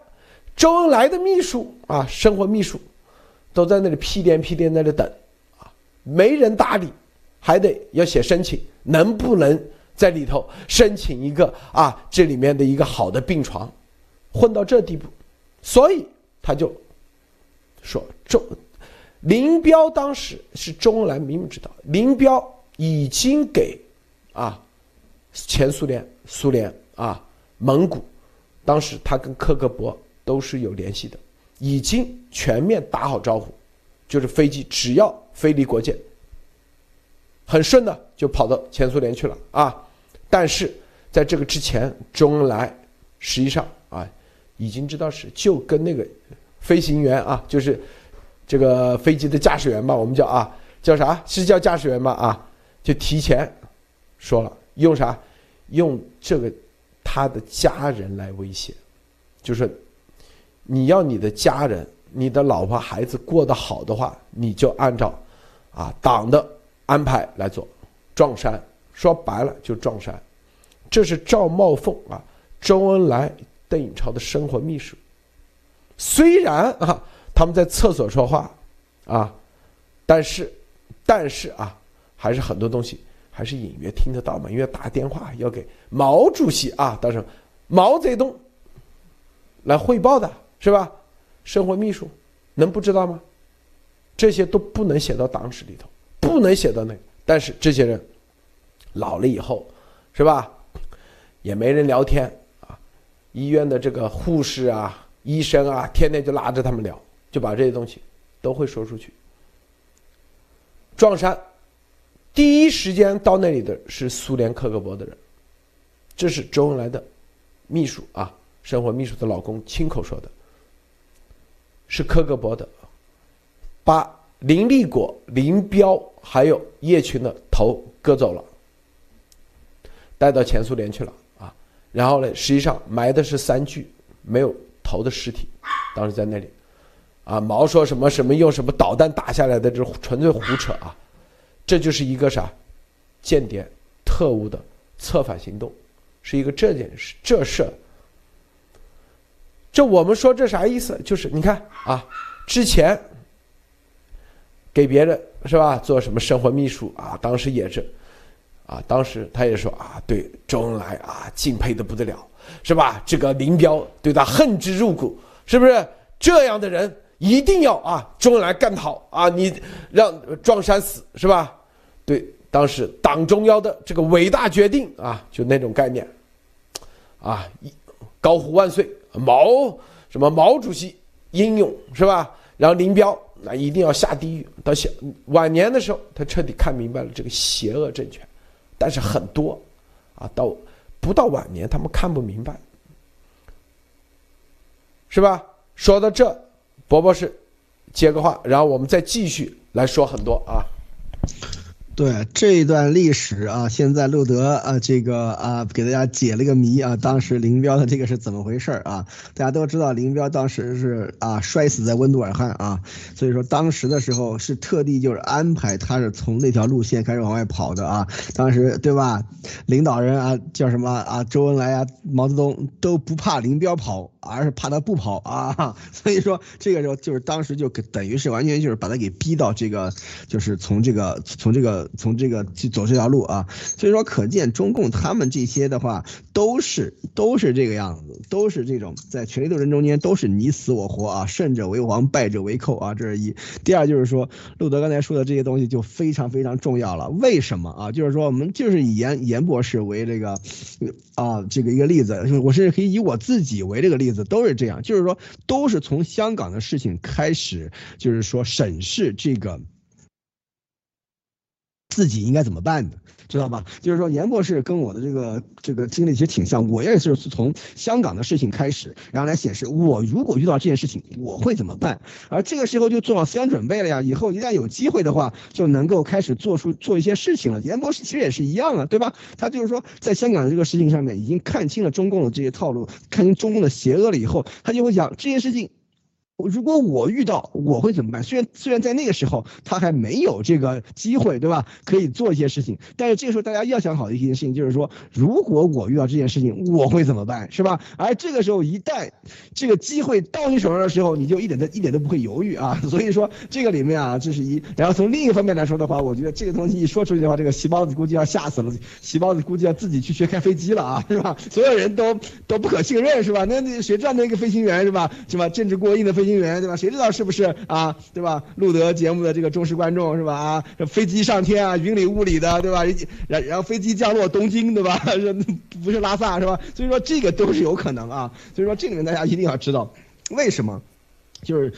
周恩来的秘书啊，生活秘书，都在那里屁颠屁颠在那里等，啊，没人搭理，还得要写申请，能不能在里头申请一个啊？这里面的一个好的病床，混到这地步，所以他就说周林彪当时是周恩来明明知道，林彪已经给啊前苏联、苏联啊蒙古，当时他跟克格勃。都是有联系的，已经全面打好招呼，就是飞机只要飞离国界，很顺的就跑到前苏联去了啊。但是在这个之前，周恩来实际上啊已经知道是就跟那个飞行员啊，就是这个飞机的驾驶员吧，我们叫啊叫啥？是叫驾驶员吧啊？就提前说了用啥？用这个他的家人来威胁，就是。你要你的家人、你的老婆、孩子过得好的话，你就按照，啊党的安排来做。撞衫，说白了就撞衫。这是赵茂凤啊，周恩来、邓颖超的生活秘书。虽然啊他们在厕所说话，啊，但是，但是啊，还是很多东西还是隐约听得到嘛，因为打电话要给毛主席啊，当时候毛泽东来汇报的。是吧？生活秘书能不知道吗？这些都不能写到党史里头，不能写到那。但是这些人老了以后，是吧？也没人聊天啊。医院的这个护士啊、医生啊，天天就拉着他们聊，就把这些东西都会说出去。撞衫，第一时间到那里的是苏联克格勃的人，这是周恩来的秘书啊，生活秘书的老公亲口说的。是克格勃的，把林立果、林彪还有叶群的头割走了，带到前苏联去了啊。然后呢，实际上埋的是三具没有头的尸体，当时在那里，啊，毛说什么什么用什么导弹打下来的，这纯粹胡扯啊！这就是一个啥间谍特务的策反行动，是一个这件事这事。这我们说这啥意思？就是你看啊，之前给别人是吧做什么生活秘书啊，当时也是，啊，当时他也说啊，对周恩来啊敬佩的不得了，是吧？这个林彪对他恨之入骨，是不是？这样的人一定要啊，周恩来干好啊，你让撞山死是吧？对，当时党中央的这个伟大决定啊，就那种概念，啊，高呼万岁。毛什么毛主席英勇是吧？然后林彪那一定要下地狱。到现晚年的时候，他彻底看明白了这个邪恶政权，但是很多啊，到不到晚年他们看不明白，是吧？说到这，伯伯是接个话，然后我们再继续来说很多啊。对这一段历史啊，现在路德啊，这个啊，给大家解了个谜啊。当时林彪的这个是怎么回事啊？大家都知道，林彪当时是啊摔死在温都尔汗啊，所以说当时的时候是特地就是安排他是从那条路线开始往外跑的啊。当时对吧？领导人啊叫什么啊？周恩来啊，毛泽东都不怕林彪跑。而是怕他不跑啊，所以说这个时候就是当时就等于是完全就是把他给逼到这个，就是从这个从这个从这个去走这条路啊。所以说可见中共他们这些的话都是都是这个样子，都是这种在权力斗争中间都是你死我活啊，胜者为王，败者为寇啊，这是一。第二就是说，路德刚才说的这些东西就非常非常重要了。为什么啊？就是说我们就是以严严博士为这个啊这个一个例子，我甚至可以以我自己为这个例子。都是这样，就是说，都是从香港的事情开始，就是说审视这个自己应该怎么办的。知道吧？就是说，严博士跟我的这个这个经历其实挺像，我也是从香港的事情开始，然后来显示我如果遇到这件事情，我会怎么办？而这个时候就做好思想准备了呀，以后一旦有机会的话，就能够开始做出做一些事情了。严博士其实也是一样啊，对吧？他就是说，在香港的这个事情上面，已经看清了中共的这些套路，看清中共的邪恶了以后，他就会想这件事情。如果我遇到，我会怎么办？虽然虽然在那个时候他还没有这个机会，对吧？可以做一些事情，但是这个时候大家要想好的一件事情就是说，如果我遇到这件事情，我会怎么办，是吧？而这个时候一旦这个机会到你手上的时候，你就一点都一点都不会犹豫啊。所以说这个里面啊，这是一。然后从另一方面来说的话，我觉得这个东西一说出去的话，这个席包子估计要吓死了，席包子估计要自己去学开飞机了啊，是吧？所有人都都不可信任，是吧？那那谁知道那个飞行员是吧？是吧？政治过硬的飞。飞行员对吧？谁知道是不是啊？对吧？录得节目的这个忠实观众是吧？啊，飞机上天啊，云里雾里的对吧？然然后飞机降落东京对吧？不是拉萨是吧？所以说这个都是有可能啊。所以说这里面大家一定要知道为什么，就是。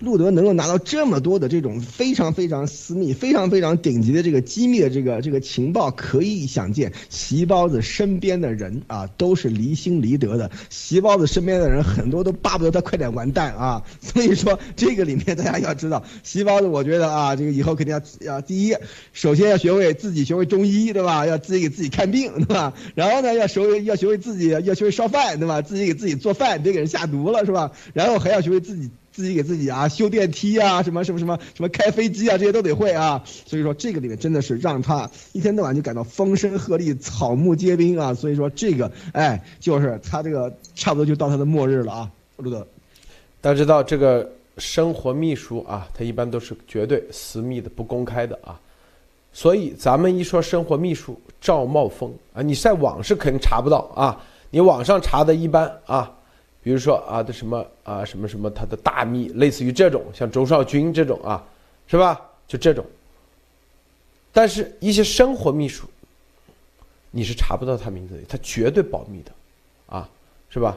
路德能够拿到这么多的这种非常非常私密、非常非常顶级的这个机密的这个这个情报，可以想见，席包子身边的人啊都是离心离德的。席包子身边的人很多都巴不得他快点完蛋啊！所以说这个里面大家要知道，席包子我觉得啊，这个以后肯定要要第一，首先要学会自己学会中医，对吧？要自己给自己看病，对吧？然后呢，要学会要学会自己要学会烧饭，对吧？自己给自己做饭，别给人下毒了，是吧？然后还要学会自己。自己给自己啊修电梯啊什么什么什么什么开飞机啊这些都得会啊，所以说这个里面真的是让他一天到晚就感到风声鹤唳草木皆兵啊，所以说这个哎就是他这个差不多就到他的末日了啊，路德。大家知道这个生活秘书啊，他一般都是绝对私密的不公开的啊，所以咱们一说生活秘书赵茂峰啊，你在网是肯定查不到啊，你网上查的一般啊。比如说啊，的什么啊，什么什么，他的大秘，类似于这种，像周少军这种啊，是吧？就这种。但是，一些生活秘书，你是查不到他名字的，他绝对保密的，啊，是吧？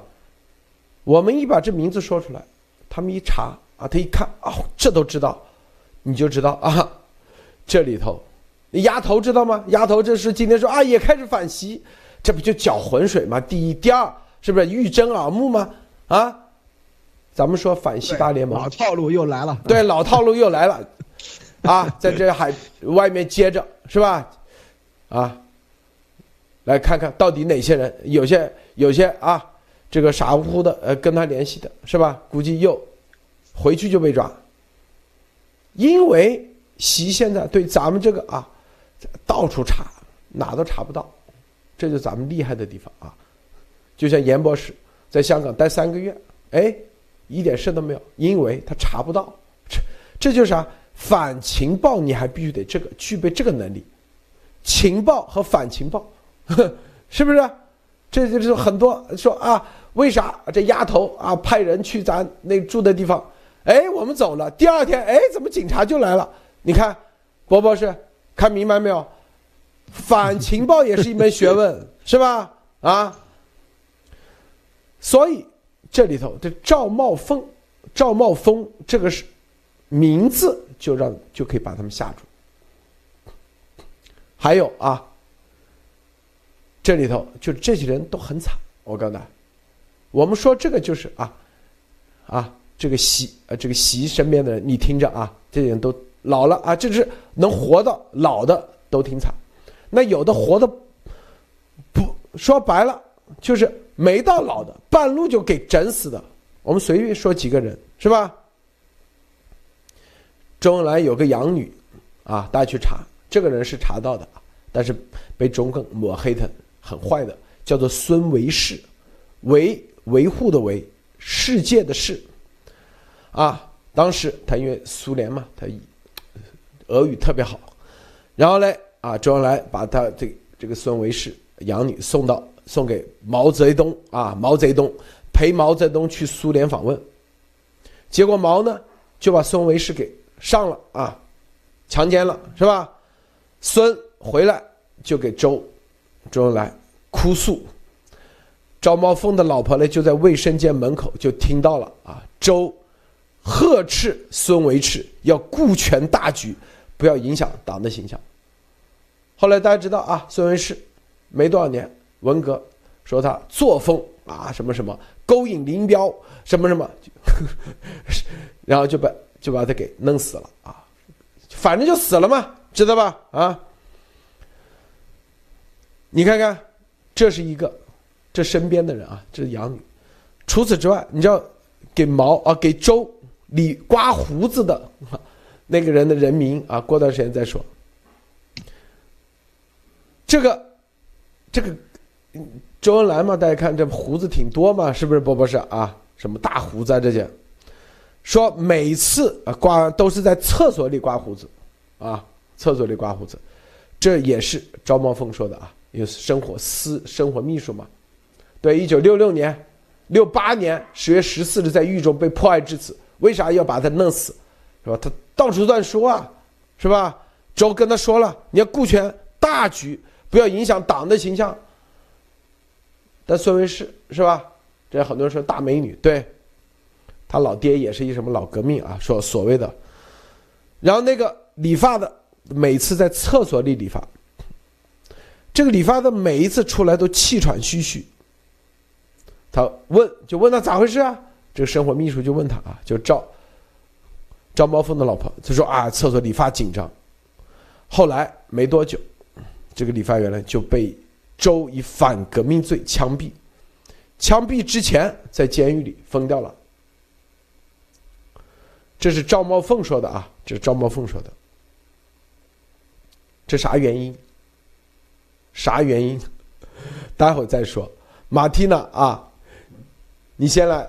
我们一把这名字说出来，他们一查啊，他一看哦，这都知道，你就知道啊，这里头，丫头知道吗？丫头这是今天说啊，也开始反袭，这不就搅浑水吗？第一，第二。是不是欲睁耳目吗？啊，咱们说反西大联盟老套路又来了，对，老套路又来了，啊，在这海外面接着是吧？啊，来看看到底哪些人，有些有些啊，这个傻乎乎的呃跟他联系的是吧？估计又回去就被抓，因为习现在对咱们这个啊到处查，哪都查不到，这就咱们厉害的地方啊。就像严博士在香港待三个月，哎，一点事都没有，因为他查不到。这这就是啥？反情报你还必须得这个具备这个能力，情报和反情报，呵 是不是？这就是很多说啊，为啥这丫头啊派人去咱那住的地方？哎，我们走了，第二天哎，怎么警察就来了？你看，博博士看明白没有？反情报也是一门学问，是吧？啊？所以这里头这赵茂峰，赵茂峰这个是名字，就让就可以把他们吓住。还有啊，这里头就这些人都很惨。我告诉大家，我们说这个就是啊啊，这个习呃这个习身边的人，你听着啊，这些人都老了啊，这是能活到老的都挺惨。那有的活的不说白了就是。没到老的，半路就给整死的。我们随便说几个人，是吧？周恩来有个养女，啊，大家去查，这个人是查到的，但是被中共抹黑的很坏的，叫做孙维世，维维护的维，世界的世，啊，当时他因为苏联嘛，他俄语特别好，然后嘞，啊，周恩来把他这这个孙维世养女送到。送给毛泽东啊，毛泽东陪毛泽东去苏联访问，结果毛呢就把孙维世给上了啊，强奸了是吧？孙回来就给周周恩来哭诉，赵茂峰的老婆呢就在卫生间门口就听到了啊，周呵斥孙维世要顾全大局，不要影响党的形象。后来大家知道啊，孙维世没多少年。文革说他作风啊什么什么勾引林彪什么什么，然后就把就把他给弄死了啊，反正就死了嘛，知道吧？啊，你看看，这是一个，这身边的人啊，这是养女。除此之外，你知道给毛啊给周理刮胡子的那个人的人名啊，过段时间再说。这个，这个周恩来嘛，大家看这胡子挺多嘛，是不是？波波是啊，什么大胡子啊这些，说每次啊刮都是在厕所里刮胡子，啊，厕所里刮胡子，这也是赵茂峰说的啊，因为生活私生活秘书嘛。对，一九六六年、六八年十月十四日在狱中被迫害致死，为啥要把他弄死？是吧？他到处乱说啊，是吧？周跟他说了，你要顾全大局。不要影响党的形象。但孙维世是吧？这很多人说大美女，对，他老爹也是一什么老革命啊？说所谓的，然后那个理发的每次在厕所里理发，这个理发的每一次出来都气喘吁吁。他问，就问他咋回事啊？这个生活秘书就问他啊，就赵赵茂峰的老婆，就说啊，厕所理发紧张。后来没多久。这个理发员呢就被周以反革命罪枪毙，枪毙之前在监狱里疯掉了。这是赵茂凤说的啊，这是赵茂凤说的。这啥原因？啥原因？待会儿再说。马蒂娜啊，你先来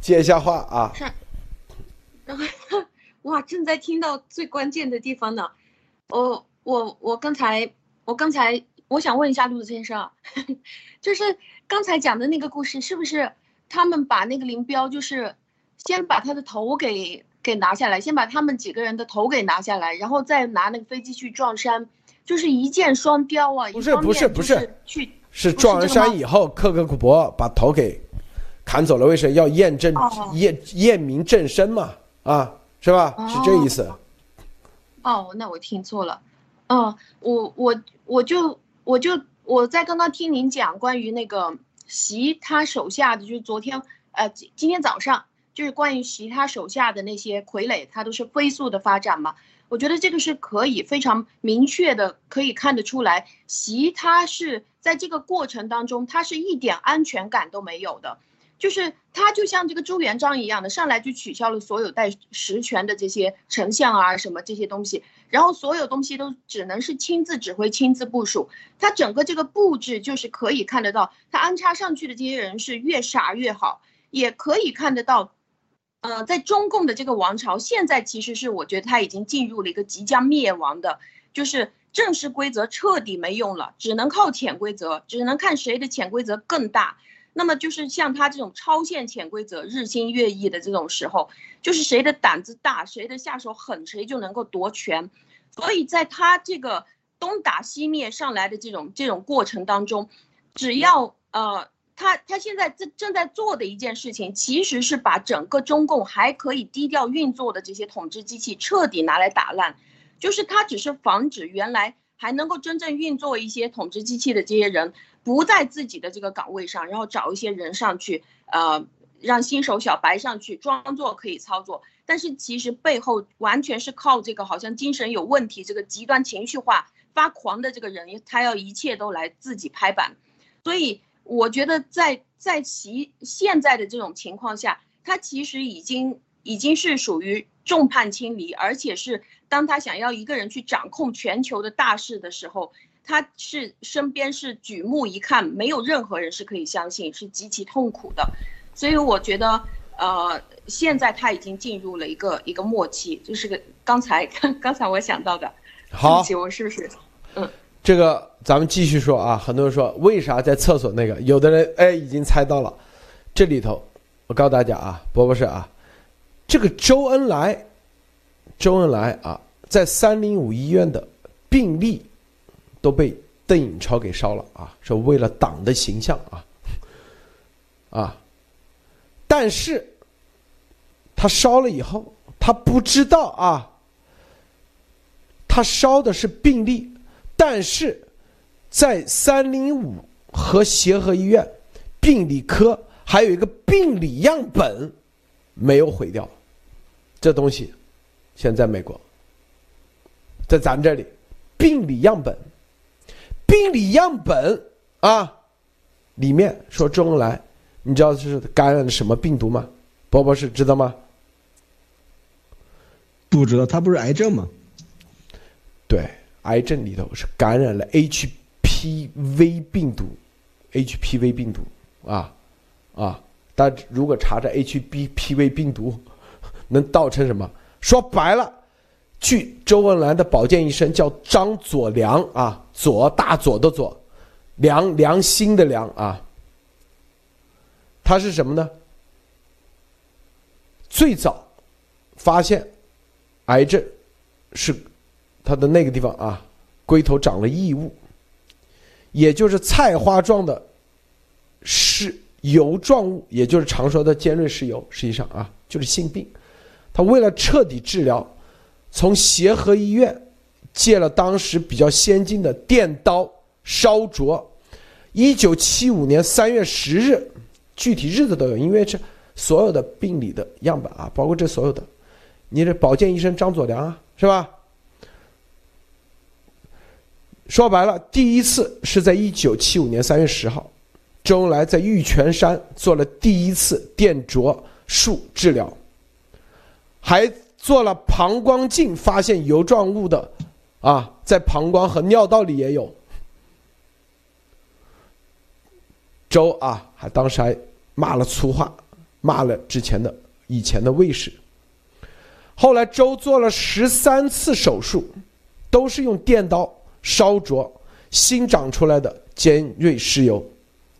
接一下话啊。是。然后，哇，正在听到最关键的地方呢。我我我刚才。我刚才我想问一下陆子先生，就是刚才讲的那个故事，是不是他们把那个林彪，就是先把他的头给给拿下来，先把他们几个人的头给拿下来，然后再拿那个飞机去撞山，就是一箭双雕啊！不是不是不是，去是撞完山以后，克格勃把头给砍走了，为什么要验证验验明正身嘛？啊，是吧？是这意思。哦，那我听错了。嗯，我我我就我就我在刚刚听您讲关于那个习他手下的，就是昨天呃今今天早上就是关于习他手下的那些傀儡，他都是飞速的发展嘛。我觉得这个是可以非常明确的可以看得出来，习他是在这个过程当中，他是一点安全感都没有的。就是他就像这个朱元璋一样的，上来就取消了所有带实权的这些丞相啊什么这些东西，然后所有东西都只能是亲自指挥、亲自部署。他整个这个布置就是可以看得到，他安插上去的这些人是越傻越好，也可以看得到，呃，在中共的这个王朝，现在其实是我觉得他已经进入了一个即将灭亡的，就是正式规则彻底没用了，只能靠潜规则，只能看谁的潜规则更大。那么就是像他这种超限潜规则、日新月异的这种时候，就是谁的胆子大，谁的下手狠，谁就能够夺权。所以在他这个东打西灭上来的这种这种过程当中，只要呃他他现在正正在做的一件事情，其实是把整个中共还可以低调运作的这些统治机器彻底拿来打烂，就是他只是防止原来还能够真正运作一些统治机器的这些人。不在自己的这个岗位上，然后找一些人上去，呃，让新手小白上去装作可以操作，但是其实背后完全是靠这个好像精神有问题、这个极端情绪化发狂的这个人，他要一切都来自己拍板。所以我觉得在在其现在的这种情况下，他其实已经已经是属于众叛亲离，而且是当他想要一个人去掌控全球的大事的时候。他是身边是举目一看，没有任何人是可以相信，是极其痛苦的，所以我觉得，呃，现在他已经进入了一个一个末期，就是个刚才刚 刚才我想到的，好，我是不是？嗯，这个咱们继续说啊，很多人说为啥在厕所那个，有的人哎已经猜到了，这里头，我告诉大家啊，博博士啊，这个周恩来，周恩来啊，在三零五医院的病历。都被邓颖超给烧了啊！说为了党的形象啊，啊，但是他烧了以后，他不知道啊，他烧的是病历，但是在三零五和协和医院病理科还有一个病理样本没有毁掉，这东西现在美国在咱这里病理样本。病理样本啊，里面说周恩来，你知道是感染了什么病毒吗？波博士知道吗？不知道，他不是癌症吗？对，癌症里头是感染了 HPV 病毒，HPV 病毒啊啊！但如果查查 HPV 病毒，能造成什么？说白了，据周恩来的保健医生叫张佐良啊，左大左的左，良良心的良啊，他是什么呢？最早发现癌症是他的那个地方啊，龟头长了异物，也就是菜花状的是油状物，也就是常说的尖锐湿疣，实际上啊就是性病。他为了彻底治疗，从协和医院借了当时比较先进的电刀烧灼。一九七五年三月十日，具体日子都有，因为这所有的病理的样本啊，包括这所有的，你的保健医生张佐良啊，是吧？说白了，第一次是在一九七五年三月十号，周恩来在玉泉山做了第一次电灼术治疗。还做了膀胱镜，发现油状物的，啊，在膀胱和尿道里也有。周啊，还当时还骂了粗话，骂了之前的以前的卫士。后来周做了十三次手术，都是用电刀烧灼新长出来的尖锐湿疣，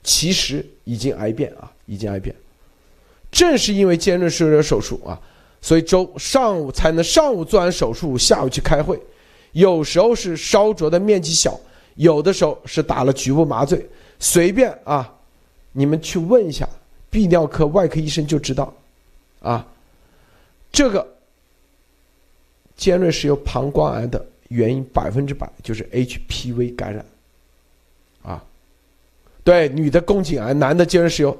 其实已经癌变啊，已经癌变。正是因为尖锐湿疣手术啊。所以周上午才能上午做完手术，下午去开会。有时候是烧灼的面积小，有的时候是打了局部麻醉。随便啊，你们去问一下泌尿科外科医生就知道。啊，这个尖锐湿疣膀胱癌的原因百分之百就是 HPV 感染。啊，对，女的宫颈癌，男的尖锐湿疣，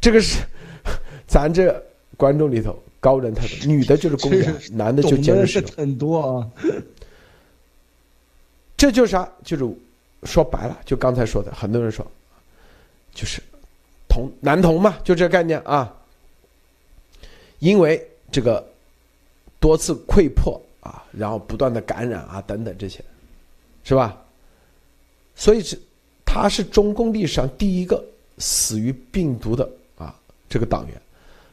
这个是 咱这观众里头。高人太多，女的就是工人，男的就尖锐湿疣。很多啊，这就是啥？就是说白了，就刚才说的，很多人说，就是同男同嘛，就这概念啊。因为这个多次溃破啊，然后不断的感染啊等等这些，是吧？所以是他是中共历史上第一个死于病毒的啊这个党员，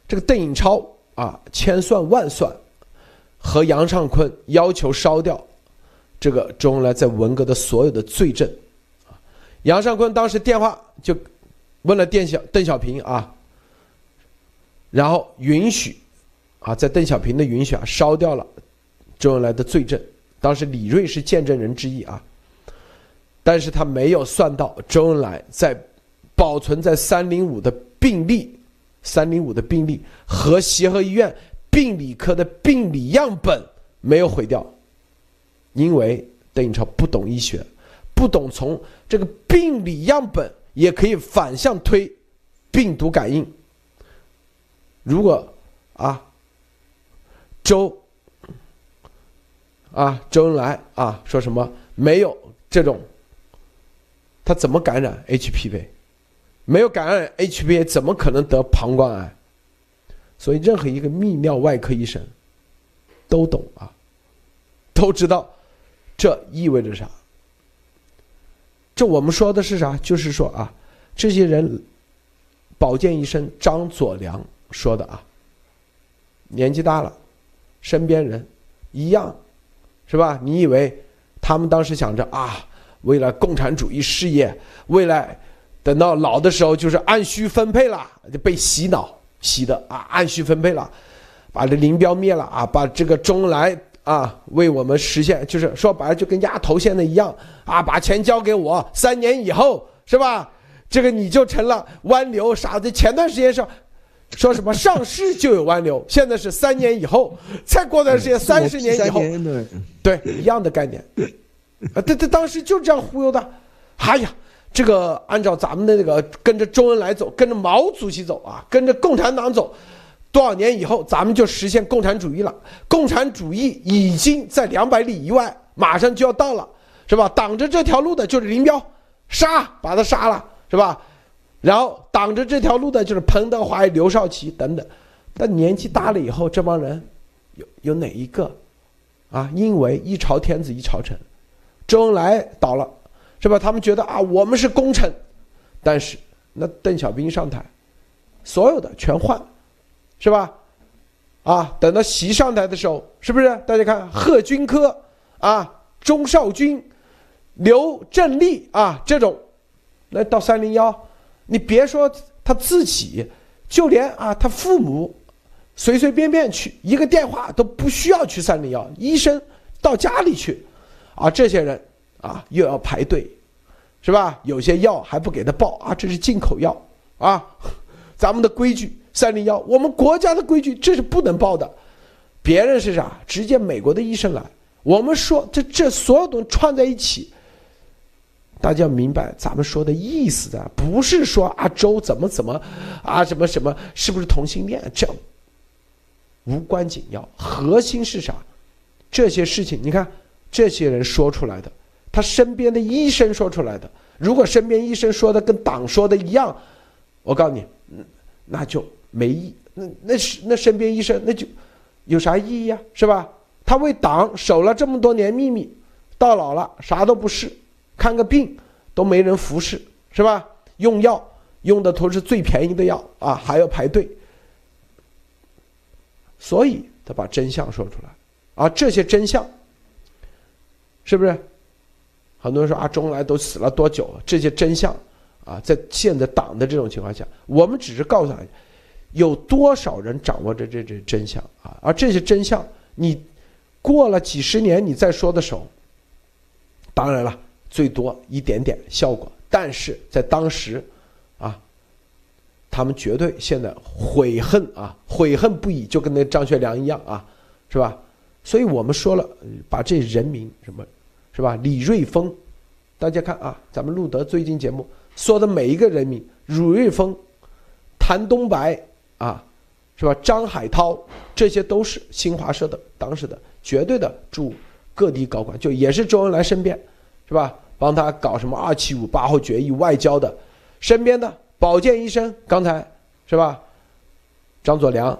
这个邓颖超。啊，千算万算，和杨尚昆要求烧掉这个周恩来在文革的所有的罪证。杨尚昆当时电话就问了邓小邓小平啊，然后允许啊，在邓小平的允许啊，烧掉了周恩来的罪证。当时李瑞是见证人之一啊，但是他没有算到周恩来在保存在三零五的病历。三零五的病例和协和医院病理科的病理样本没有毁掉，因为邓颖超不懂医学，不懂从这个病理样本也可以反向推病毒感应。如果啊，周啊周恩来啊说什么没有这种，他怎么感染 HPV？没有感染 HPV，怎么可能得膀胱癌？所以，任何一个泌尿外科医生都懂啊，都知道这意味着啥。这我们说的是啥？就是说啊，这些人，保健医生张佐良说的啊，年纪大了，身边人一样，是吧？你以为他们当时想着啊，为了共产主义事业，为了。等到老的时候，就是按需分配了，就被洗脑洗的啊，按需分配了，把这林彪灭了啊，把这个周恩来啊为我们实现，就是说白了就跟压头现在一样啊，把钱交给我，三年以后是吧？这个你就成了湾流啥的。前段时间说说什么上市就有湾流，现在是三年以后，再过段时间三十年以后，对一样的概念啊，这这当时就这样忽悠的，哎呀。这个按照咱们的那个跟着周恩来走，跟着毛主席走啊，跟着共产党走，多少年以后咱们就实现共产主义了。共产主义已经在两百里以外，马上就要到了，是吧？挡着这条路的就是林彪，杀，把他杀了，是吧？然后挡着这条路的就是彭德怀、刘少奇等等。但年纪大了以后，这帮人有有哪一个啊，因为一朝天子一朝臣，周恩来倒了，是吧？他们觉得啊，我们是功臣，但是那邓小平上台，所有的全换，是吧？啊，等到习上台的时候，是不是？大家看贺军科啊，钟少军、刘振立啊，这种，那到三零幺，你别说他自己，就连啊他父母。随随便便去一个电话都不需要去三零幺，医生到家里去，啊，这些人啊又要排队，是吧？有些药还不给他报啊，这是进口药啊，咱们的规矩三零幺，我们国家的规矩这是不能报的，别人是啥？直接美国的医生来，我们说这这所有东西串在一起，大家明白咱们说的意思的，不是说啊周怎么怎么啊什么什么是不是同性恋这。无关紧要，核心是啥？这些事情，你看这些人说出来的，他身边的医生说出来的。如果身边医生说的跟党说的一样，我告诉你，那就没意。那那是那身边医生那就有啥意义啊？是吧？他为党守了这么多年秘密，到老了啥都不是，看个病都没人服侍，是吧？用药用的都是最便宜的药啊，还要排队。所以他把真相说出来，啊，这些真相，是不是？很多人说啊，周恩来都死了多久了？这些真相，啊，在现在党的这种情况下，我们只是告诉大家，有多少人掌握着这这真相啊？而这些真相，你过了几十年你再说的时候，当然了，最多一点点效果，但是在当时啊。他们绝对现在悔恨啊，悔恨不已，就跟那张学良一样啊，是吧？所以我们说了，把这人民什么，是吧？李瑞峰，大家看啊，咱们路德最近节目说的每一个人民，李瑞峰、谭东白啊，是吧？张海涛，这些都是新华社的当时的绝对的驻各地高官，就也是周恩来身边，是吧？帮他搞什么二七五八号决议外交的，身边的。保健医生，刚才是吧？张佐良，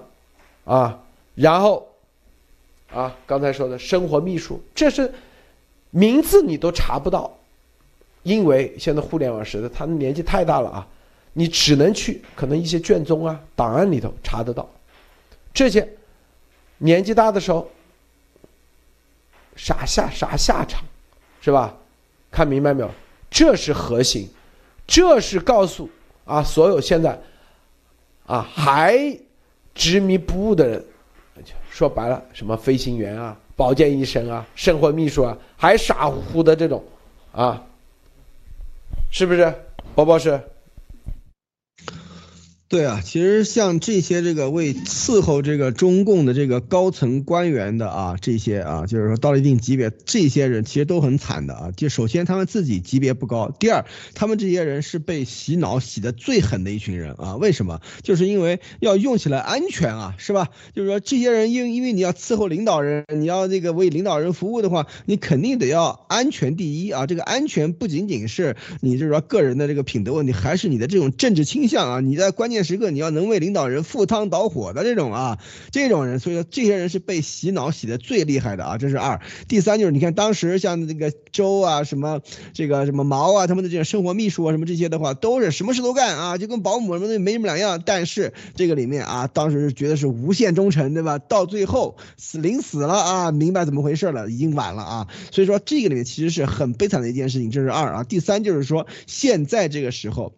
啊，然后，啊，刚才说的生活秘书，这是名字你都查不到，因为现在互联网时代，他们年纪太大了啊，你只能去可能一些卷宗啊、档案里头查得到。这些年纪大的时候，啥下啥下场，是吧？看明白没有？这是核心，这是告诉。啊，所有现在，啊还执迷不悟的人，说白了，什么飞行员啊、保健医生啊、生活秘书啊，还傻乎乎的这种，啊，是不是，包包是？对啊，其实像这些这个为伺候这个中共的这个高层官员的啊，这些啊，就是说到了一定级别，这些人其实都很惨的啊。就首先他们自己级别不高，第二，他们这些人是被洗脑洗的最狠的一群人啊。为什么？就是因为要用起来安全啊，是吧？就是说这些人因因为你要伺候领导人，你要那个为领导人服务的话，你肯定得要安全第一啊。这个安全不仅仅是你就是说个人的这个品德问题，还是你的这种政治倾向啊。你在关键。关键时刻你要能为领导人赴汤蹈火的这种啊，这种人，所以说这些人是被洗脑洗的最厉害的啊，这是二。第三就是你看当时像那个周啊，什么这个什么毛啊，他们的这种生活秘书啊，什么这些的话，都是什么事都干啊，就跟保姆什么的没什么两样。但是这个里面啊，当时是觉得是无限忠诚，对吧？到最后死临死了啊，明白怎么回事了，已经晚了啊。所以说这个里面其实是很悲惨的一件事情，这是二啊。第三就是说现在这个时候。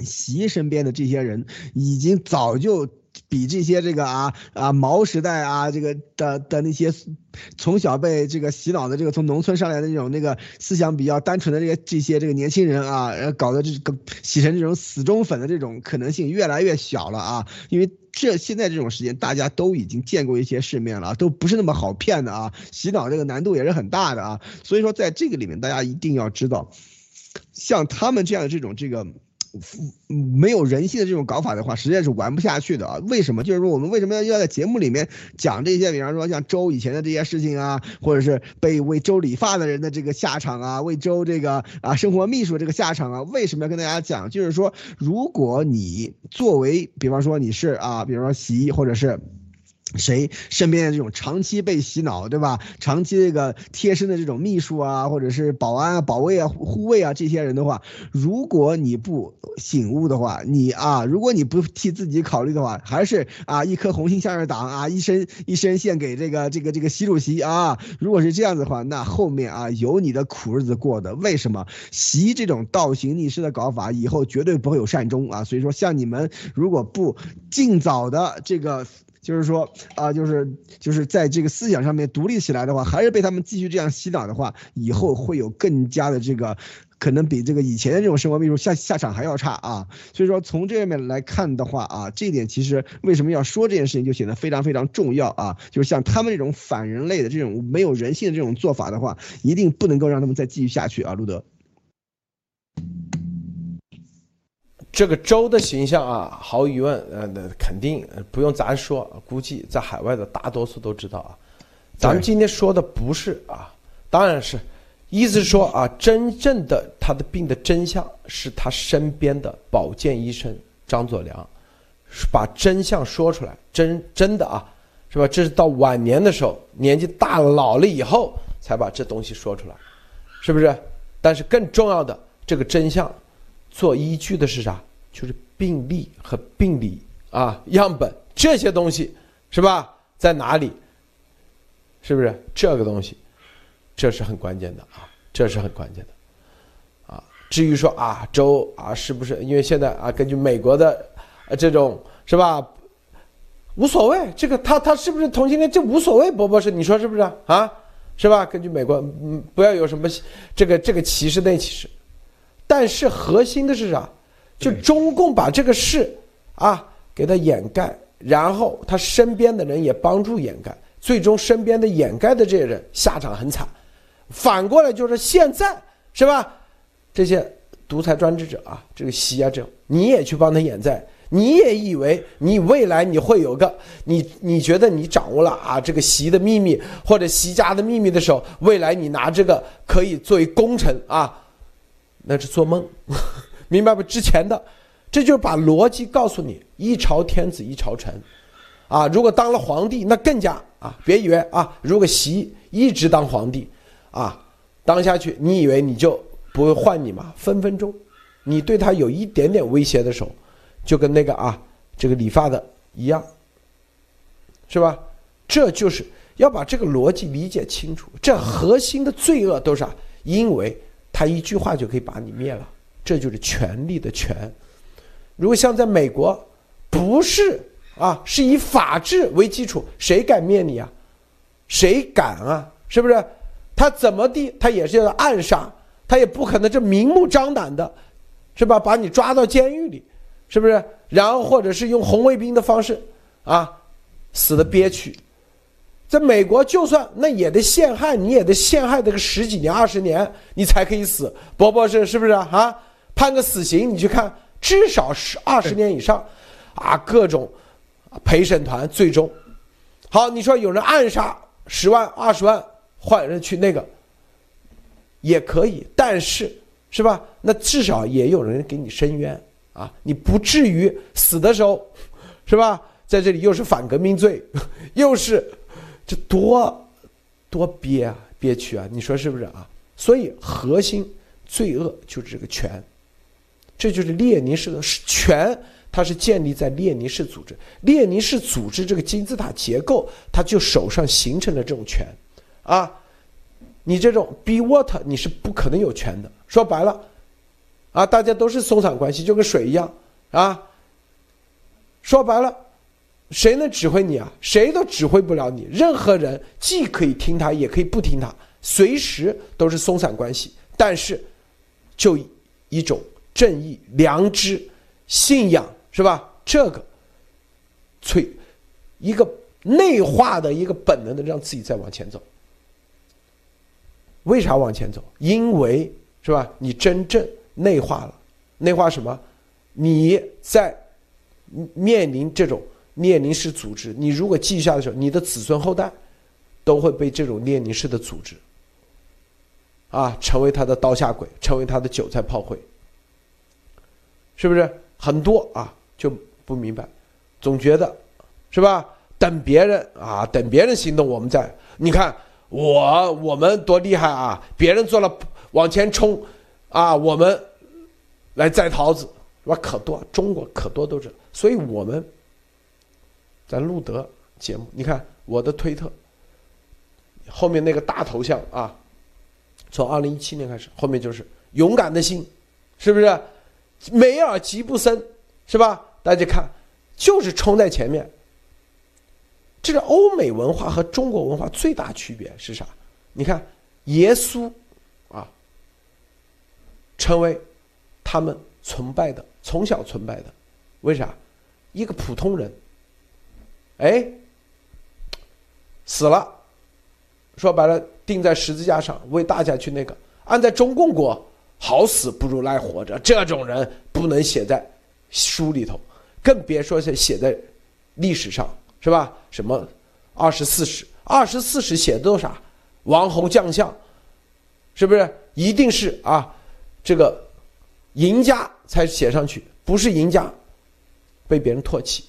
习身边的这些人已经早就比这些这个啊啊毛时代啊这个的的那些从小被这个洗脑的这个从农村上来的那种那个思想比较单纯的这些这些这个年轻人啊，搞的这个洗成这种死忠粉的这种可能性越来越小了啊，因为这现在这种时间大家都已经见过一些世面了，都不是那么好骗的啊，洗脑这个难度也是很大的啊，所以说在这个里面大家一定要知道，像他们这样的这种这个。没有人性的这种搞法的话，实在是玩不下去的啊！为什么？就是说我们为什么要要在节目里面讲这些？比方说像周以前的这些事情啊，或者是被为周理发的人的这个下场啊，为周这个啊生活秘书这个下场啊，为什么要跟大家讲？就是说，如果你作为，比方说你是啊，比方说洗衣或者是。谁身边的这种长期被洗脑，对吧？长期这个贴身的这种秘书啊，或者是保安啊、保卫啊、护卫啊这些人的话，如果你不醒悟的话，你啊，如果你不替自己考虑的话，还是啊一颗红心向着党啊，一身一身献给这个这个这个习主席啊。如果是这样子的话，那后面啊有你的苦日子过的。为什么习这种倒行逆施的搞法，以后绝对不会有善终啊？所以说，像你们如果不尽早的这个。就是说啊，就是就是在这个思想上面独立起来的话，还是被他们继续这样洗脑的话，以后会有更加的这个，可能比这个以前的这种生活秘书下下场还要差啊。所以说从这面来看的话啊，这一点其实为什么要说这件事情就显得非常非常重要啊。就是像他们这种反人类的这种没有人性的这种做法的话，一定不能够让他们再继续下去啊，路德。这个周的形象啊，毫无疑问，呃，那肯定不用咱说，估计在海外的大多数都知道啊。咱们今天说的不是啊，当然是，意思是说啊，真正的他的病的真相是他身边的保健医生张佐良，把真相说出来，真真的啊，是吧？这是到晚年的时候，年纪大了老了以后才把这东西说出来，是不是？但是更重要的这个真相。做依据的是啥？就是病例和病理啊样本这些东西，是吧？在哪里？是不是这个东西？这是很关键的啊，这是很关键的啊。至于说啊，州啊，是不是？因为现在啊，根据美国的这种是吧，无所谓。这个他他是不是同性恋？这无所谓，博博士，你说是不是啊？是吧？根据美国，嗯，不要有什么这个这个歧视那歧视。但是核心的是啥？就中共把这个事啊给他掩盖，然后他身边的人也帮助掩盖，最终身边的掩盖的这些人下场很惨。反过来就是现在是吧？这些独裁专制者啊，这个习啊，这你也去帮他掩盖，你也以为你未来你会有个你你觉得你掌握了啊这个习的秘密或者习家的秘密的时候，未来你拿这个可以作为功臣啊。那是做梦，明白不？之前的，这就是把逻辑告诉你：一朝天子一朝臣，啊，如果当了皇帝，那更加啊，别以为啊，如果习一直当皇帝，啊，当下去，你以为你就不会换你吗？分分钟，你对他有一点点威胁的时候，就跟那个啊，这个理发的一样，是吧？这就是要把这个逻辑理解清楚。这核心的罪恶都是啊？因为。他一句话就可以把你灭了，这就是权力的权。如果像在美国，不是啊，是以法治为基础，谁敢灭你啊？谁敢啊？是不是？他怎么地，他也是要暗杀，他也不可能这明目张胆的，是吧？把你抓到监狱里，是不是？然后或者是用红卫兵的方式啊，死的憋屈。在美国，就算那也得陷害，你也得陷害这个十几年、二十年，你才可以死。伯伯是是不是啊？判个死刑，你去看，至少是二十年以上，啊，各种陪审团最终，好，你说有人暗杀十万、二十万，换人去那个也可以，但是是吧？那至少也有人给你伸冤啊，你不至于死的时候，是吧？在这里又是反革命罪，又是。这多多憋啊，憋屈啊！你说是不是啊？所以核心罪恶就是这个权，这就是列宁式的权，它是建立在列宁式组织，列宁式组织这个金字塔结构，它就手上形成了这种权啊！你这种 be what，你是不可能有权的。说白了，啊，大家都是松散关系，就跟水一样啊。说白了。谁能指挥你啊？谁都指挥不了你。任何人既可以听他，也可以不听他，随时都是松散关系。但是，就一种正义、良知、信仰，是吧？这个，催一个内化的一个本能的让自己再往前走。为啥往前走？因为是吧？你真正内化了，内化什么？你在面临这种。列宁式组织，你如果记下的时候，你的子孙后代都会被这种列宁式的组织啊，成为他的刀下鬼，成为他的韭菜炮灰，是不是？很多啊就不明白，总觉得是吧？等别人啊，等别人行动，我们再你看我我们多厉害啊！别人做了往前冲啊，我们来摘桃子，是吧？可多，中国可多都是。所以我们咱路德节目，你看我的推特后面那个大头像啊，从二零一七年开始，后面就是勇敢的心，是不是？梅尔吉布森，是吧？大家看，就是冲在前面。这个欧美文化和中国文化最大区别是啥？你看，耶稣啊，成为他们崇拜的，从小崇拜的，为啥？一个普通人，哎，死了，说白了，钉在十字架上为大家去那个。按在中共国，好死不如赖活着，这种人不能写在书里头，更别说是写在历史上，是吧？什么二十四史，二十四史写的都啥？王侯将相，是不是？一定是啊，这个赢家才写上去，不是赢家。被别人唾弃，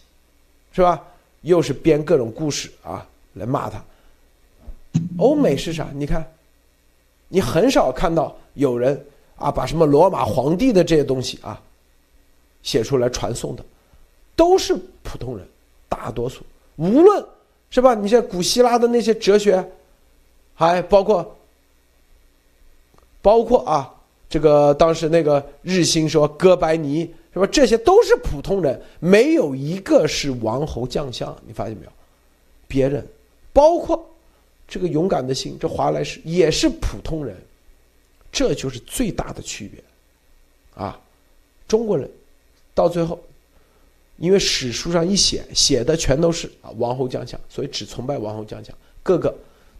是吧？又是编各种故事啊来骂他。欧美是啥？你看，你很少看到有人啊把什么罗马皇帝的这些东西啊写出来传颂的，都是普通人，大多数。无论是吧？你像古希腊的那些哲学，还包括包括啊，这个当时那个日心说哥白尼。是吧？这些都是普通人，没有一个是王侯将相。你发现没有？别人，包括这个勇敢的心，这华莱士也是普通人。这就是最大的区别，啊！中国人到最后，因为史书上一写，写的全都是啊王侯将相，所以只崇拜王侯将相，个个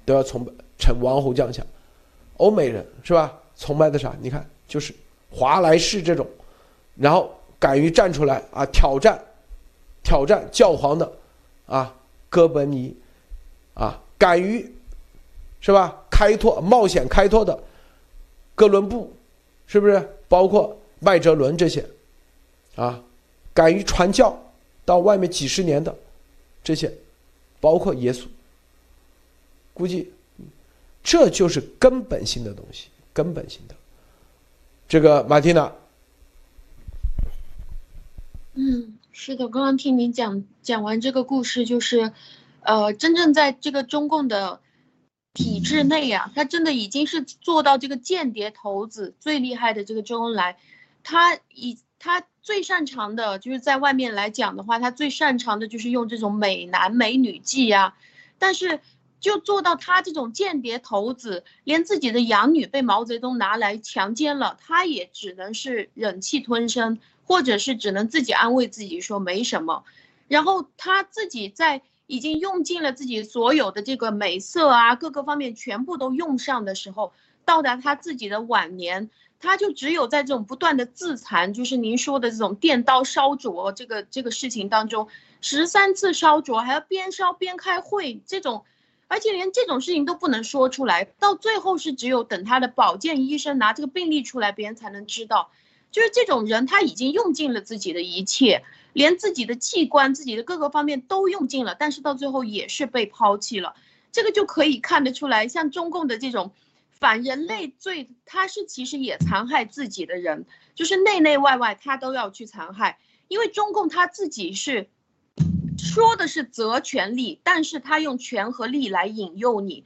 都要崇拜成王侯将相。欧美人是吧？崇拜的啥？你看，就是华莱士这种，然后。敢于站出来啊，挑战，挑战教皇的，啊，哥本尼，啊，敢于，是吧？开拓冒险开拓的，哥伦布，是不是？包括麦哲伦这些，啊，敢于传教到外面几十年的，这些，包括耶稣，估计，这就是根本性的东西，根本性的。这个马蒂娜。嗯，是的，刚刚听你讲讲完这个故事，就是，呃，真正在这个中共的体制内呀，他真的已经是做到这个间谍头子最厉害的这个周恩来，他以他最擅长的就是在外面来讲的话，他最擅长的就是用这种美男美女计呀，但是就做到他这种间谍头子，连自己的养女被毛泽东拿来强奸了，他也只能是忍气吞声。或者是只能自己安慰自己说没什么，然后他自己在已经用尽了自己所有的这个美色啊，各个方面全部都用上的时候，到达他自己的晚年，他就只有在这种不断的自残，就是您说的这种电刀烧灼这个这个事情当中，十三次烧灼还要边烧边开会，这种，而且连这种事情都不能说出来，到最后是只有等他的保健医生拿这个病历出来，别人才能知道。就是这种人，他已经用尽了自己的一切，连自己的器官、自己的各个方面都用尽了，但是到最后也是被抛弃了。这个就可以看得出来，像中共的这种反人类罪，他是其实也残害自己的人，就是内内外外他都要去残害。因为中共他自己是说的是责权力，但是他用权和力来引诱你。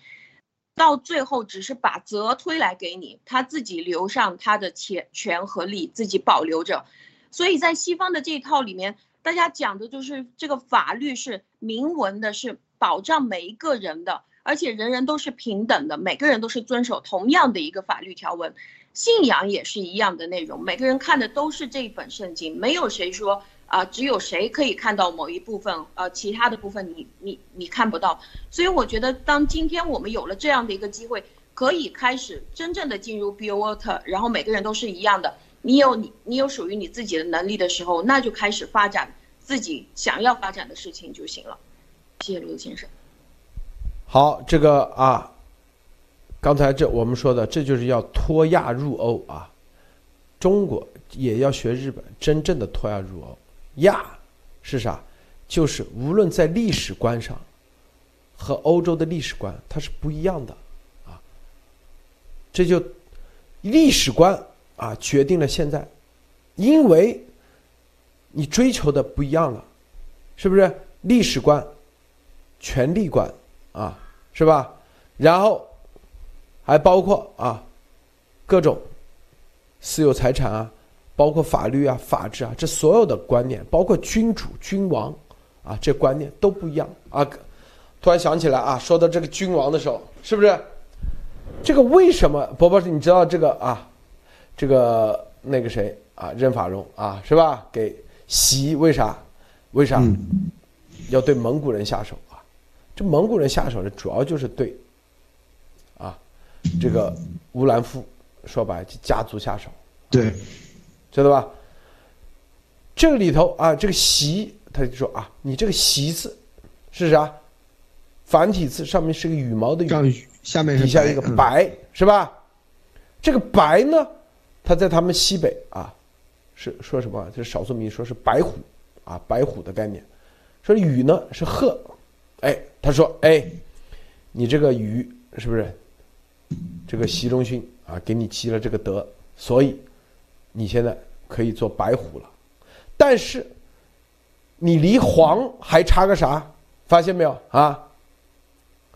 到最后只是把责推来给你，他自己留上他的钱权和利，自己保留着。所以在西方的这一套里面，大家讲的就是这个法律是明文的，是保障每一个人的，而且人人都是平等的，每个人都是遵守同样的一个法律条文。信仰也是一样的内容，每个人看的都是这一本圣经，没有谁说。啊，只有谁可以看到某一部分，呃，其他的部分你你你看不到。所以我觉得，当今天我们有了这样的一个机会，可以开始真正的进入 Be Water，然后每个人都是一样的，你有你你有属于你自己的能力的时候，那就开始发展自己想要发展的事情就行了。谢谢卢先生。好，这个啊，刚才这我们说的，这就是要脱亚入欧啊，中国也要学日本，真正的脱亚入欧。亚是啥？就是无论在历史观上和欧洲的历史观，它是不一样的啊。这就历史观啊决定了现在，因为你追求的不一样了，是不是？历史观、权力观啊，是吧？然后还包括啊各种私有财产啊。包括法律啊、法治啊，这所有的观念，包括君主、君王啊，这观念都不一样啊。突然想起来啊，说到这个君王的时候，是不是？这个为什么？伯伯，你知道这个啊？这个那个谁啊？任法荣啊，是吧？给习为啥？为啥要对蒙古人下手啊？这蒙古人下手呢，主要就是对啊这个乌兰夫，说白就家族下手。对。知道吧？这个里头啊，这个“习”他就说啊，你这个“习”字是啥？繁体字上面是个羽毛的“羽”，下面是底下一个“白”，是吧？这个“白”呢，它在他们西北啊，是说什么？就是少数民族说是白虎啊，白虎的概念。说“羽”呢是鹤，哎，他说哎，你这个“羽”是不是这个习仲勋啊给你积了这个德，所以。你现在可以做白虎了，但是你离黄还差个啥？发现没有啊？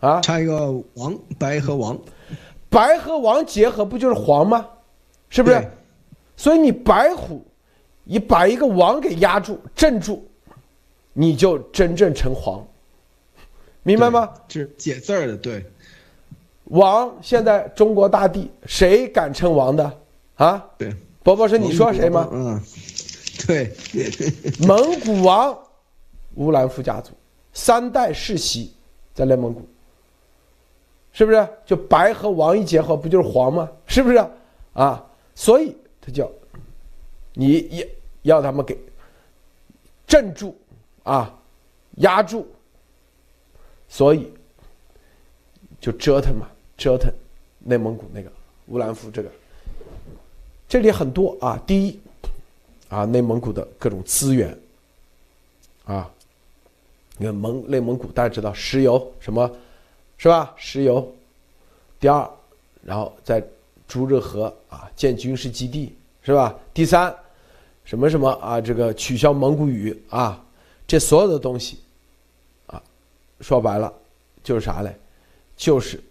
啊，差一个王，白和王，白和王结合不就是黄吗？是不是？所以你白虎，你把一个王给压住、镇住，你就真正成黄，明白吗？是解字儿的，对。王现在中国大地，谁敢称王的啊？对。伯伯是你说谁吗？嗯，对，蒙古王乌兰夫家族三代世袭在内蒙古，是不是？就白和王一结合，不就是黄吗？是不是？啊，所以他叫你要要他们给镇住啊，压住，所以就折腾嘛，折腾内蒙古那个乌兰夫这个。这里很多啊，第一，啊，内蒙古的各种资源，啊，你看蒙内蒙古大家知道石油什么，是吧？石油。第二，然后在朱热河啊建军事基地，是吧？第三，什么什么啊，这个取消蒙古语啊，这所有的东西，啊，说白了就是啥嘞？就是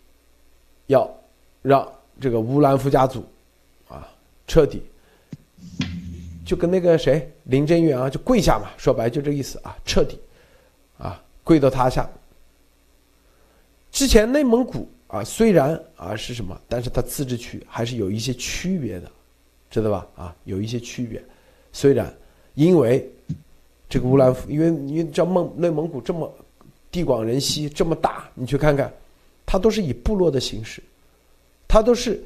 要让这个乌兰夫家族。彻底，就跟那个谁林正远啊，就跪下嘛，说白就这意思啊，彻底，啊，跪到他下。之前内蒙古啊，虽然啊是什么，但是它自治区还是有一些区别的，知道吧？啊，有一些区别。虽然因为这个乌兰夫，因为你知道蒙内蒙古这么地广人稀，这么大，你去看看，它都是以部落的形式，它都是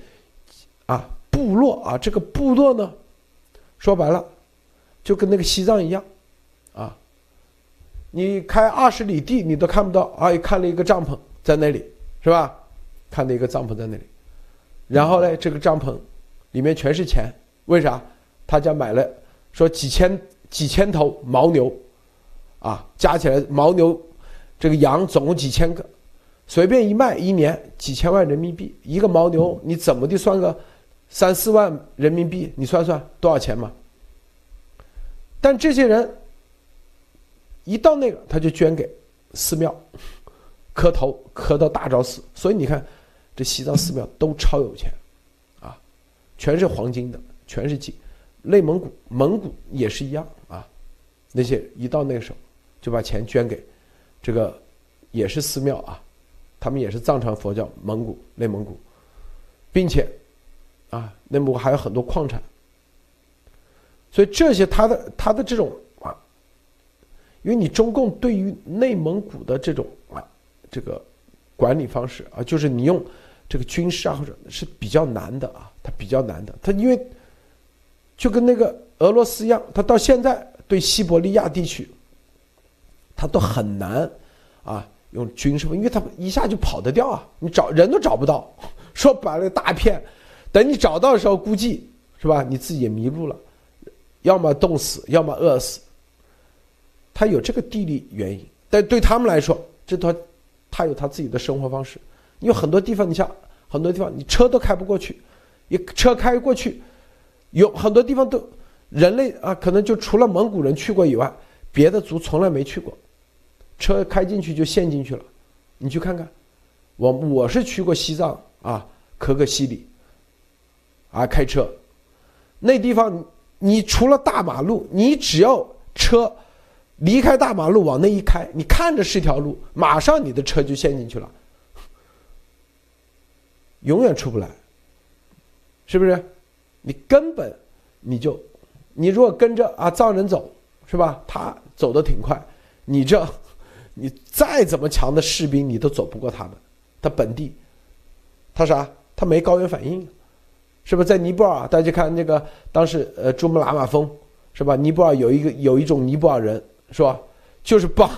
啊。部落啊，这个部落呢，说白了，就跟那个西藏一样，啊，你开二十里地你都看不到，啊，看了一个帐篷在那里，是吧？看了一个帐篷在那里，然后呢，这个帐篷里面全是钱，为啥？他家买了，说几千几千头牦牛，啊，加起来牦牛这个羊总共几千个，随便一卖一年几千万人民币，一个牦牛你怎么的算个？三四万人民币，你算算多少钱嘛？但这些人一到那个，他就捐给寺庙，磕头磕到大昭寺。所以你看，这西藏寺庙都超有钱，啊，全是黄金的，全是金。内蒙古、蒙古也是一样啊，那些一到那个时候，就把钱捐给这个也是寺庙啊，他们也是藏传佛教，蒙古、内蒙古，并且。啊，内蒙古还有很多矿产，所以这些他的他的这种啊，因为你中共对于内蒙古的这种啊这个管理方式啊，就是你用这个军事啊或者是比较难的啊，它比较难的，它因为就跟那个俄罗斯一样，它到现在对西伯利亚地区，它都很难啊用军事，因为它一下就跑得掉啊，你找人都找不到，说白了大片。等你找到的时候，估计是吧？你自己也迷路了，要么冻死，要么饿死。他有这个地理原因，但对他们来说，这他他有他自己的生活方式。有很多地方，你像很多地方，你车都开不过去，一车开过去，有很多地方都人类啊，可能就除了蒙古人去过以外，别的族从来没去过，车开进去就陷进去了。你去看看，我我是去过西藏啊，可可西里，啊，开车，那地方你除了大马路，你只要车离开大马路往那一开，你看着是条路，马上你的车就陷进去了。永远出不来，是不是？你根本你就，你如果跟着啊藏人走，是吧？他走的挺快，你这，你再怎么强的士兵，你都走不过他们。他本地，他啥？他没高原反应，是不是？在尼泊尔，大家看那个当时呃珠穆朗玛峰，是吧？尼泊尔有一个有一种尼泊尔人，是吧？就是帮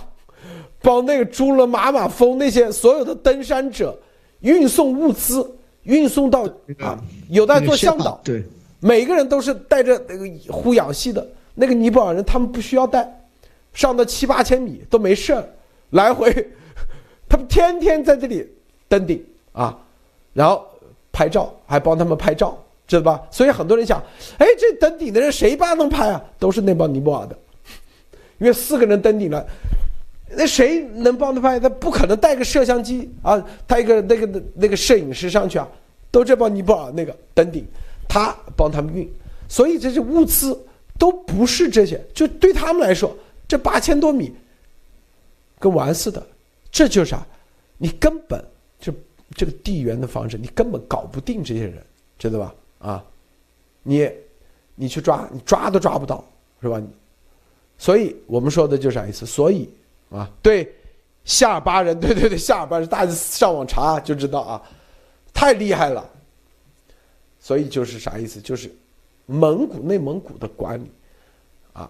帮那个珠穆朗玛峰那些所有的登山者。运送物资，运送到啊，有的做向导，对，每个人都是带着那个呼氧系的。那个尼泊尔人他们不需要带，上到七八千米都没事儿，来回，他们天天在这里登顶啊，然后拍照，还帮他们拍照，知道吧？所以很多人想，哎，这登顶的人谁帮能拍啊？都是那帮尼泊尔的，因为四个人登顶了。那谁能帮他拍？他不可能带个摄像机啊，带一个那个那个摄影师上去啊，都这帮尼泊尔那个登顶，他帮他们运，所以这些物资都不是这些，就对他们来说，这八千多米跟玩似的，这就是啥？你根本就这个地缘的方式，你根本搞不定这些人，知道吧？啊，你你去抓，你抓都抓不到，是吧？所以我们说的就是啥意思？所以。啊，对，夏尔巴人，对 对对，夏尔巴人，大家上网查就知道啊，太厉害了。所以就是啥意思？就是蒙古、内蒙古的管理啊，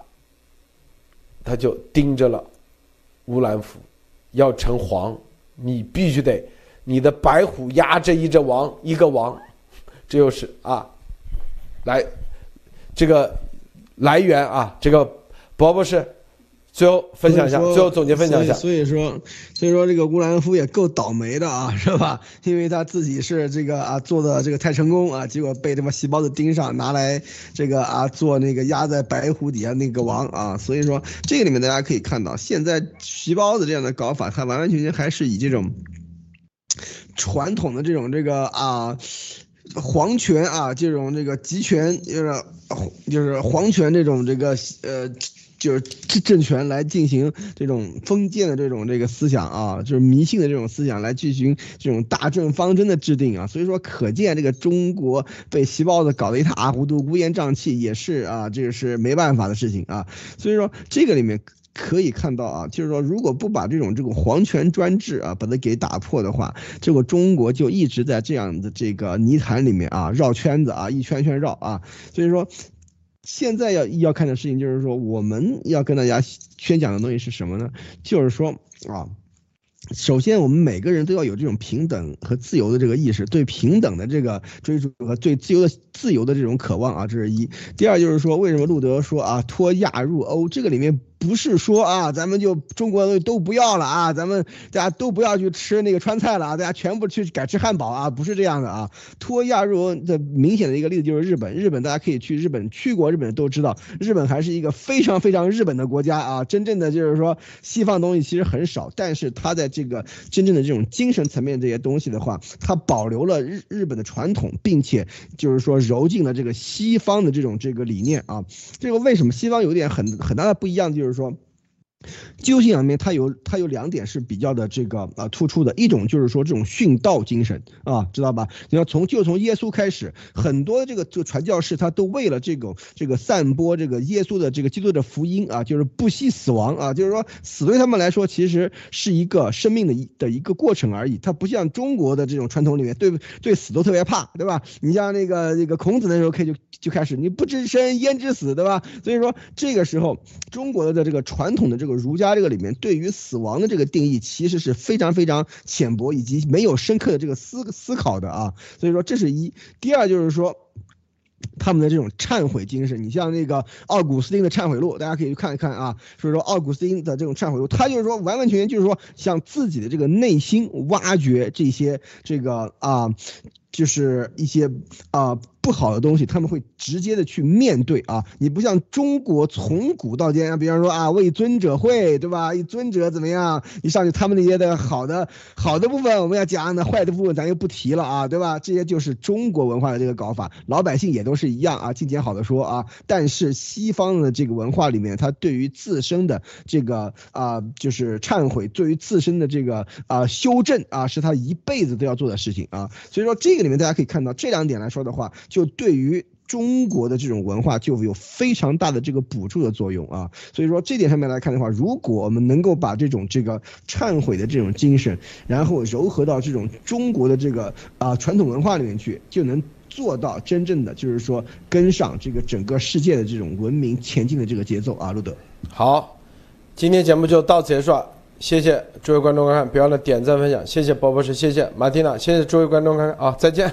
他就盯着了乌兰夫，要成皇，你必须得你的白虎压着一只王，一个王，这就是啊，来这个来源啊，这个伯伯是。最后分享一下，最后总结分享一下。所以说，所以说这个乌兰夫也够倒霉的啊，是吧？因为他自己是这个啊做的这个太成功啊，结果被他妈细胞子盯上，拿来这个啊做那个压在白虎底下那个王啊。所以说这个里面大家可以看到，现在细胞子这样的搞法，它完完全全还是以这种传统的这种这个啊皇权啊这种这个集权就是就是皇权这种这个呃。就是政权来进行这种封建的这种这个思想啊，就是迷信的这种思想来进行这种大政方针的制定啊，所以说可见这个中国被细胞子搞得一塌糊涂、乌烟瘴气也是啊，这个是没办法的事情啊。所以说这个里面可以看到啊，就是说如果不把这种这种皇权专制啊把它给打破的话，这个中国就一直在这样的这个泥潭里面啊绕圈子啊一圈圈绕啊，所以说。现在要要看的事情就是说，我们要跟大家宣讲的东西是什么呢？就是说啊，首先我们每个人都要有这种平等和自由的这个意识，对平等的这个追逐和对自由的自由的这种渴望啊，这是一。第二就是说，为什么路德说啊，脱亚入欧这个里面。不是说啊，咱们就中国的都不要了啊，咱们大家都不要去吃那个川菜了啊，大家全部去改吃汉堡啊，不是这样的啊。脱亚入欧的明显的一个例子就是日本，日本大家可以去日本，去过日本都知道，日本还是一个非常非常日本的国家啊。真正的就是说西方东西其实很少，但是它在这个真正的这种精神层面这些东西的话，它保留了日日本的传统，并且就是说揉进了这个西方的这种这个理念啊。这个为什么西方有点很很大的不一样，就是。就是说。基督信仰里面，它有它有两点是比较的这个啊突出的，一种就是说这种殉道精神啊，知道吧？你要从就从耶稣开始，很多这个这个传教士他都为了这个这个散播这个耶稣的这个基督的福音啊，就是不惜死亡啊，就是说死对他们来说其实是一个生命的一的一个过程而已，它不像中国的这种传统里面对对死都特别怕，对吧？你像那个那个孔子那时候可以就就开始你不知生焉知死，对吧？所以说这个时候中国的这个传统的这个。儒家这个里面对于死亡的这个定义，其实是非常非常浅薄以及没有深刻的这个思思考的啊，所以说这是一。第二就是说。他们的这种忏悔精神。你像那个奥古斯丁的忏悔录，大家可以去看一看啊。所以说奥古斯丁的这种忏悔录，他就是说完完全全就是说向自己的这个内心挖掘这些这个啊。就是一些啊不好的东西，他们会直接的去面对啊。你不像中国从古到今，比方说啊为尊者会，对吧？一尊者怎么样？你上去他们那些的好的好的部分我们要讲，那坏的部分咱就不提了啊，对吧？这些就是中国文化的这个搞法，老百姓也都是一样啊，尽捡好的说啊。但是西方的这个文化里面，他对于自身的这个啊就是忏悔，对于自身的这个啊修正啊，是他一辈子都要做的事情啊。所以说这。个里面大家可以看到这两点来说的话，就就对于中国的这种文化就有非常大的这个补助的作用啊。所以说这点上面来看的话，如果我们能够把这种这个忏悔的这种精神，然后糅合到这种中国的这个啊传统文化里面去，就能做到真正的就是说跟上这个整个世界的这种文明前进的这个节奏啊。路德，好，今天节目就到此结束。谢谢诸位观众观看，别忘了点赞分享。谢谢宝博士，谢谢马蒂娜，谢谢诸位观众观看啊，再见。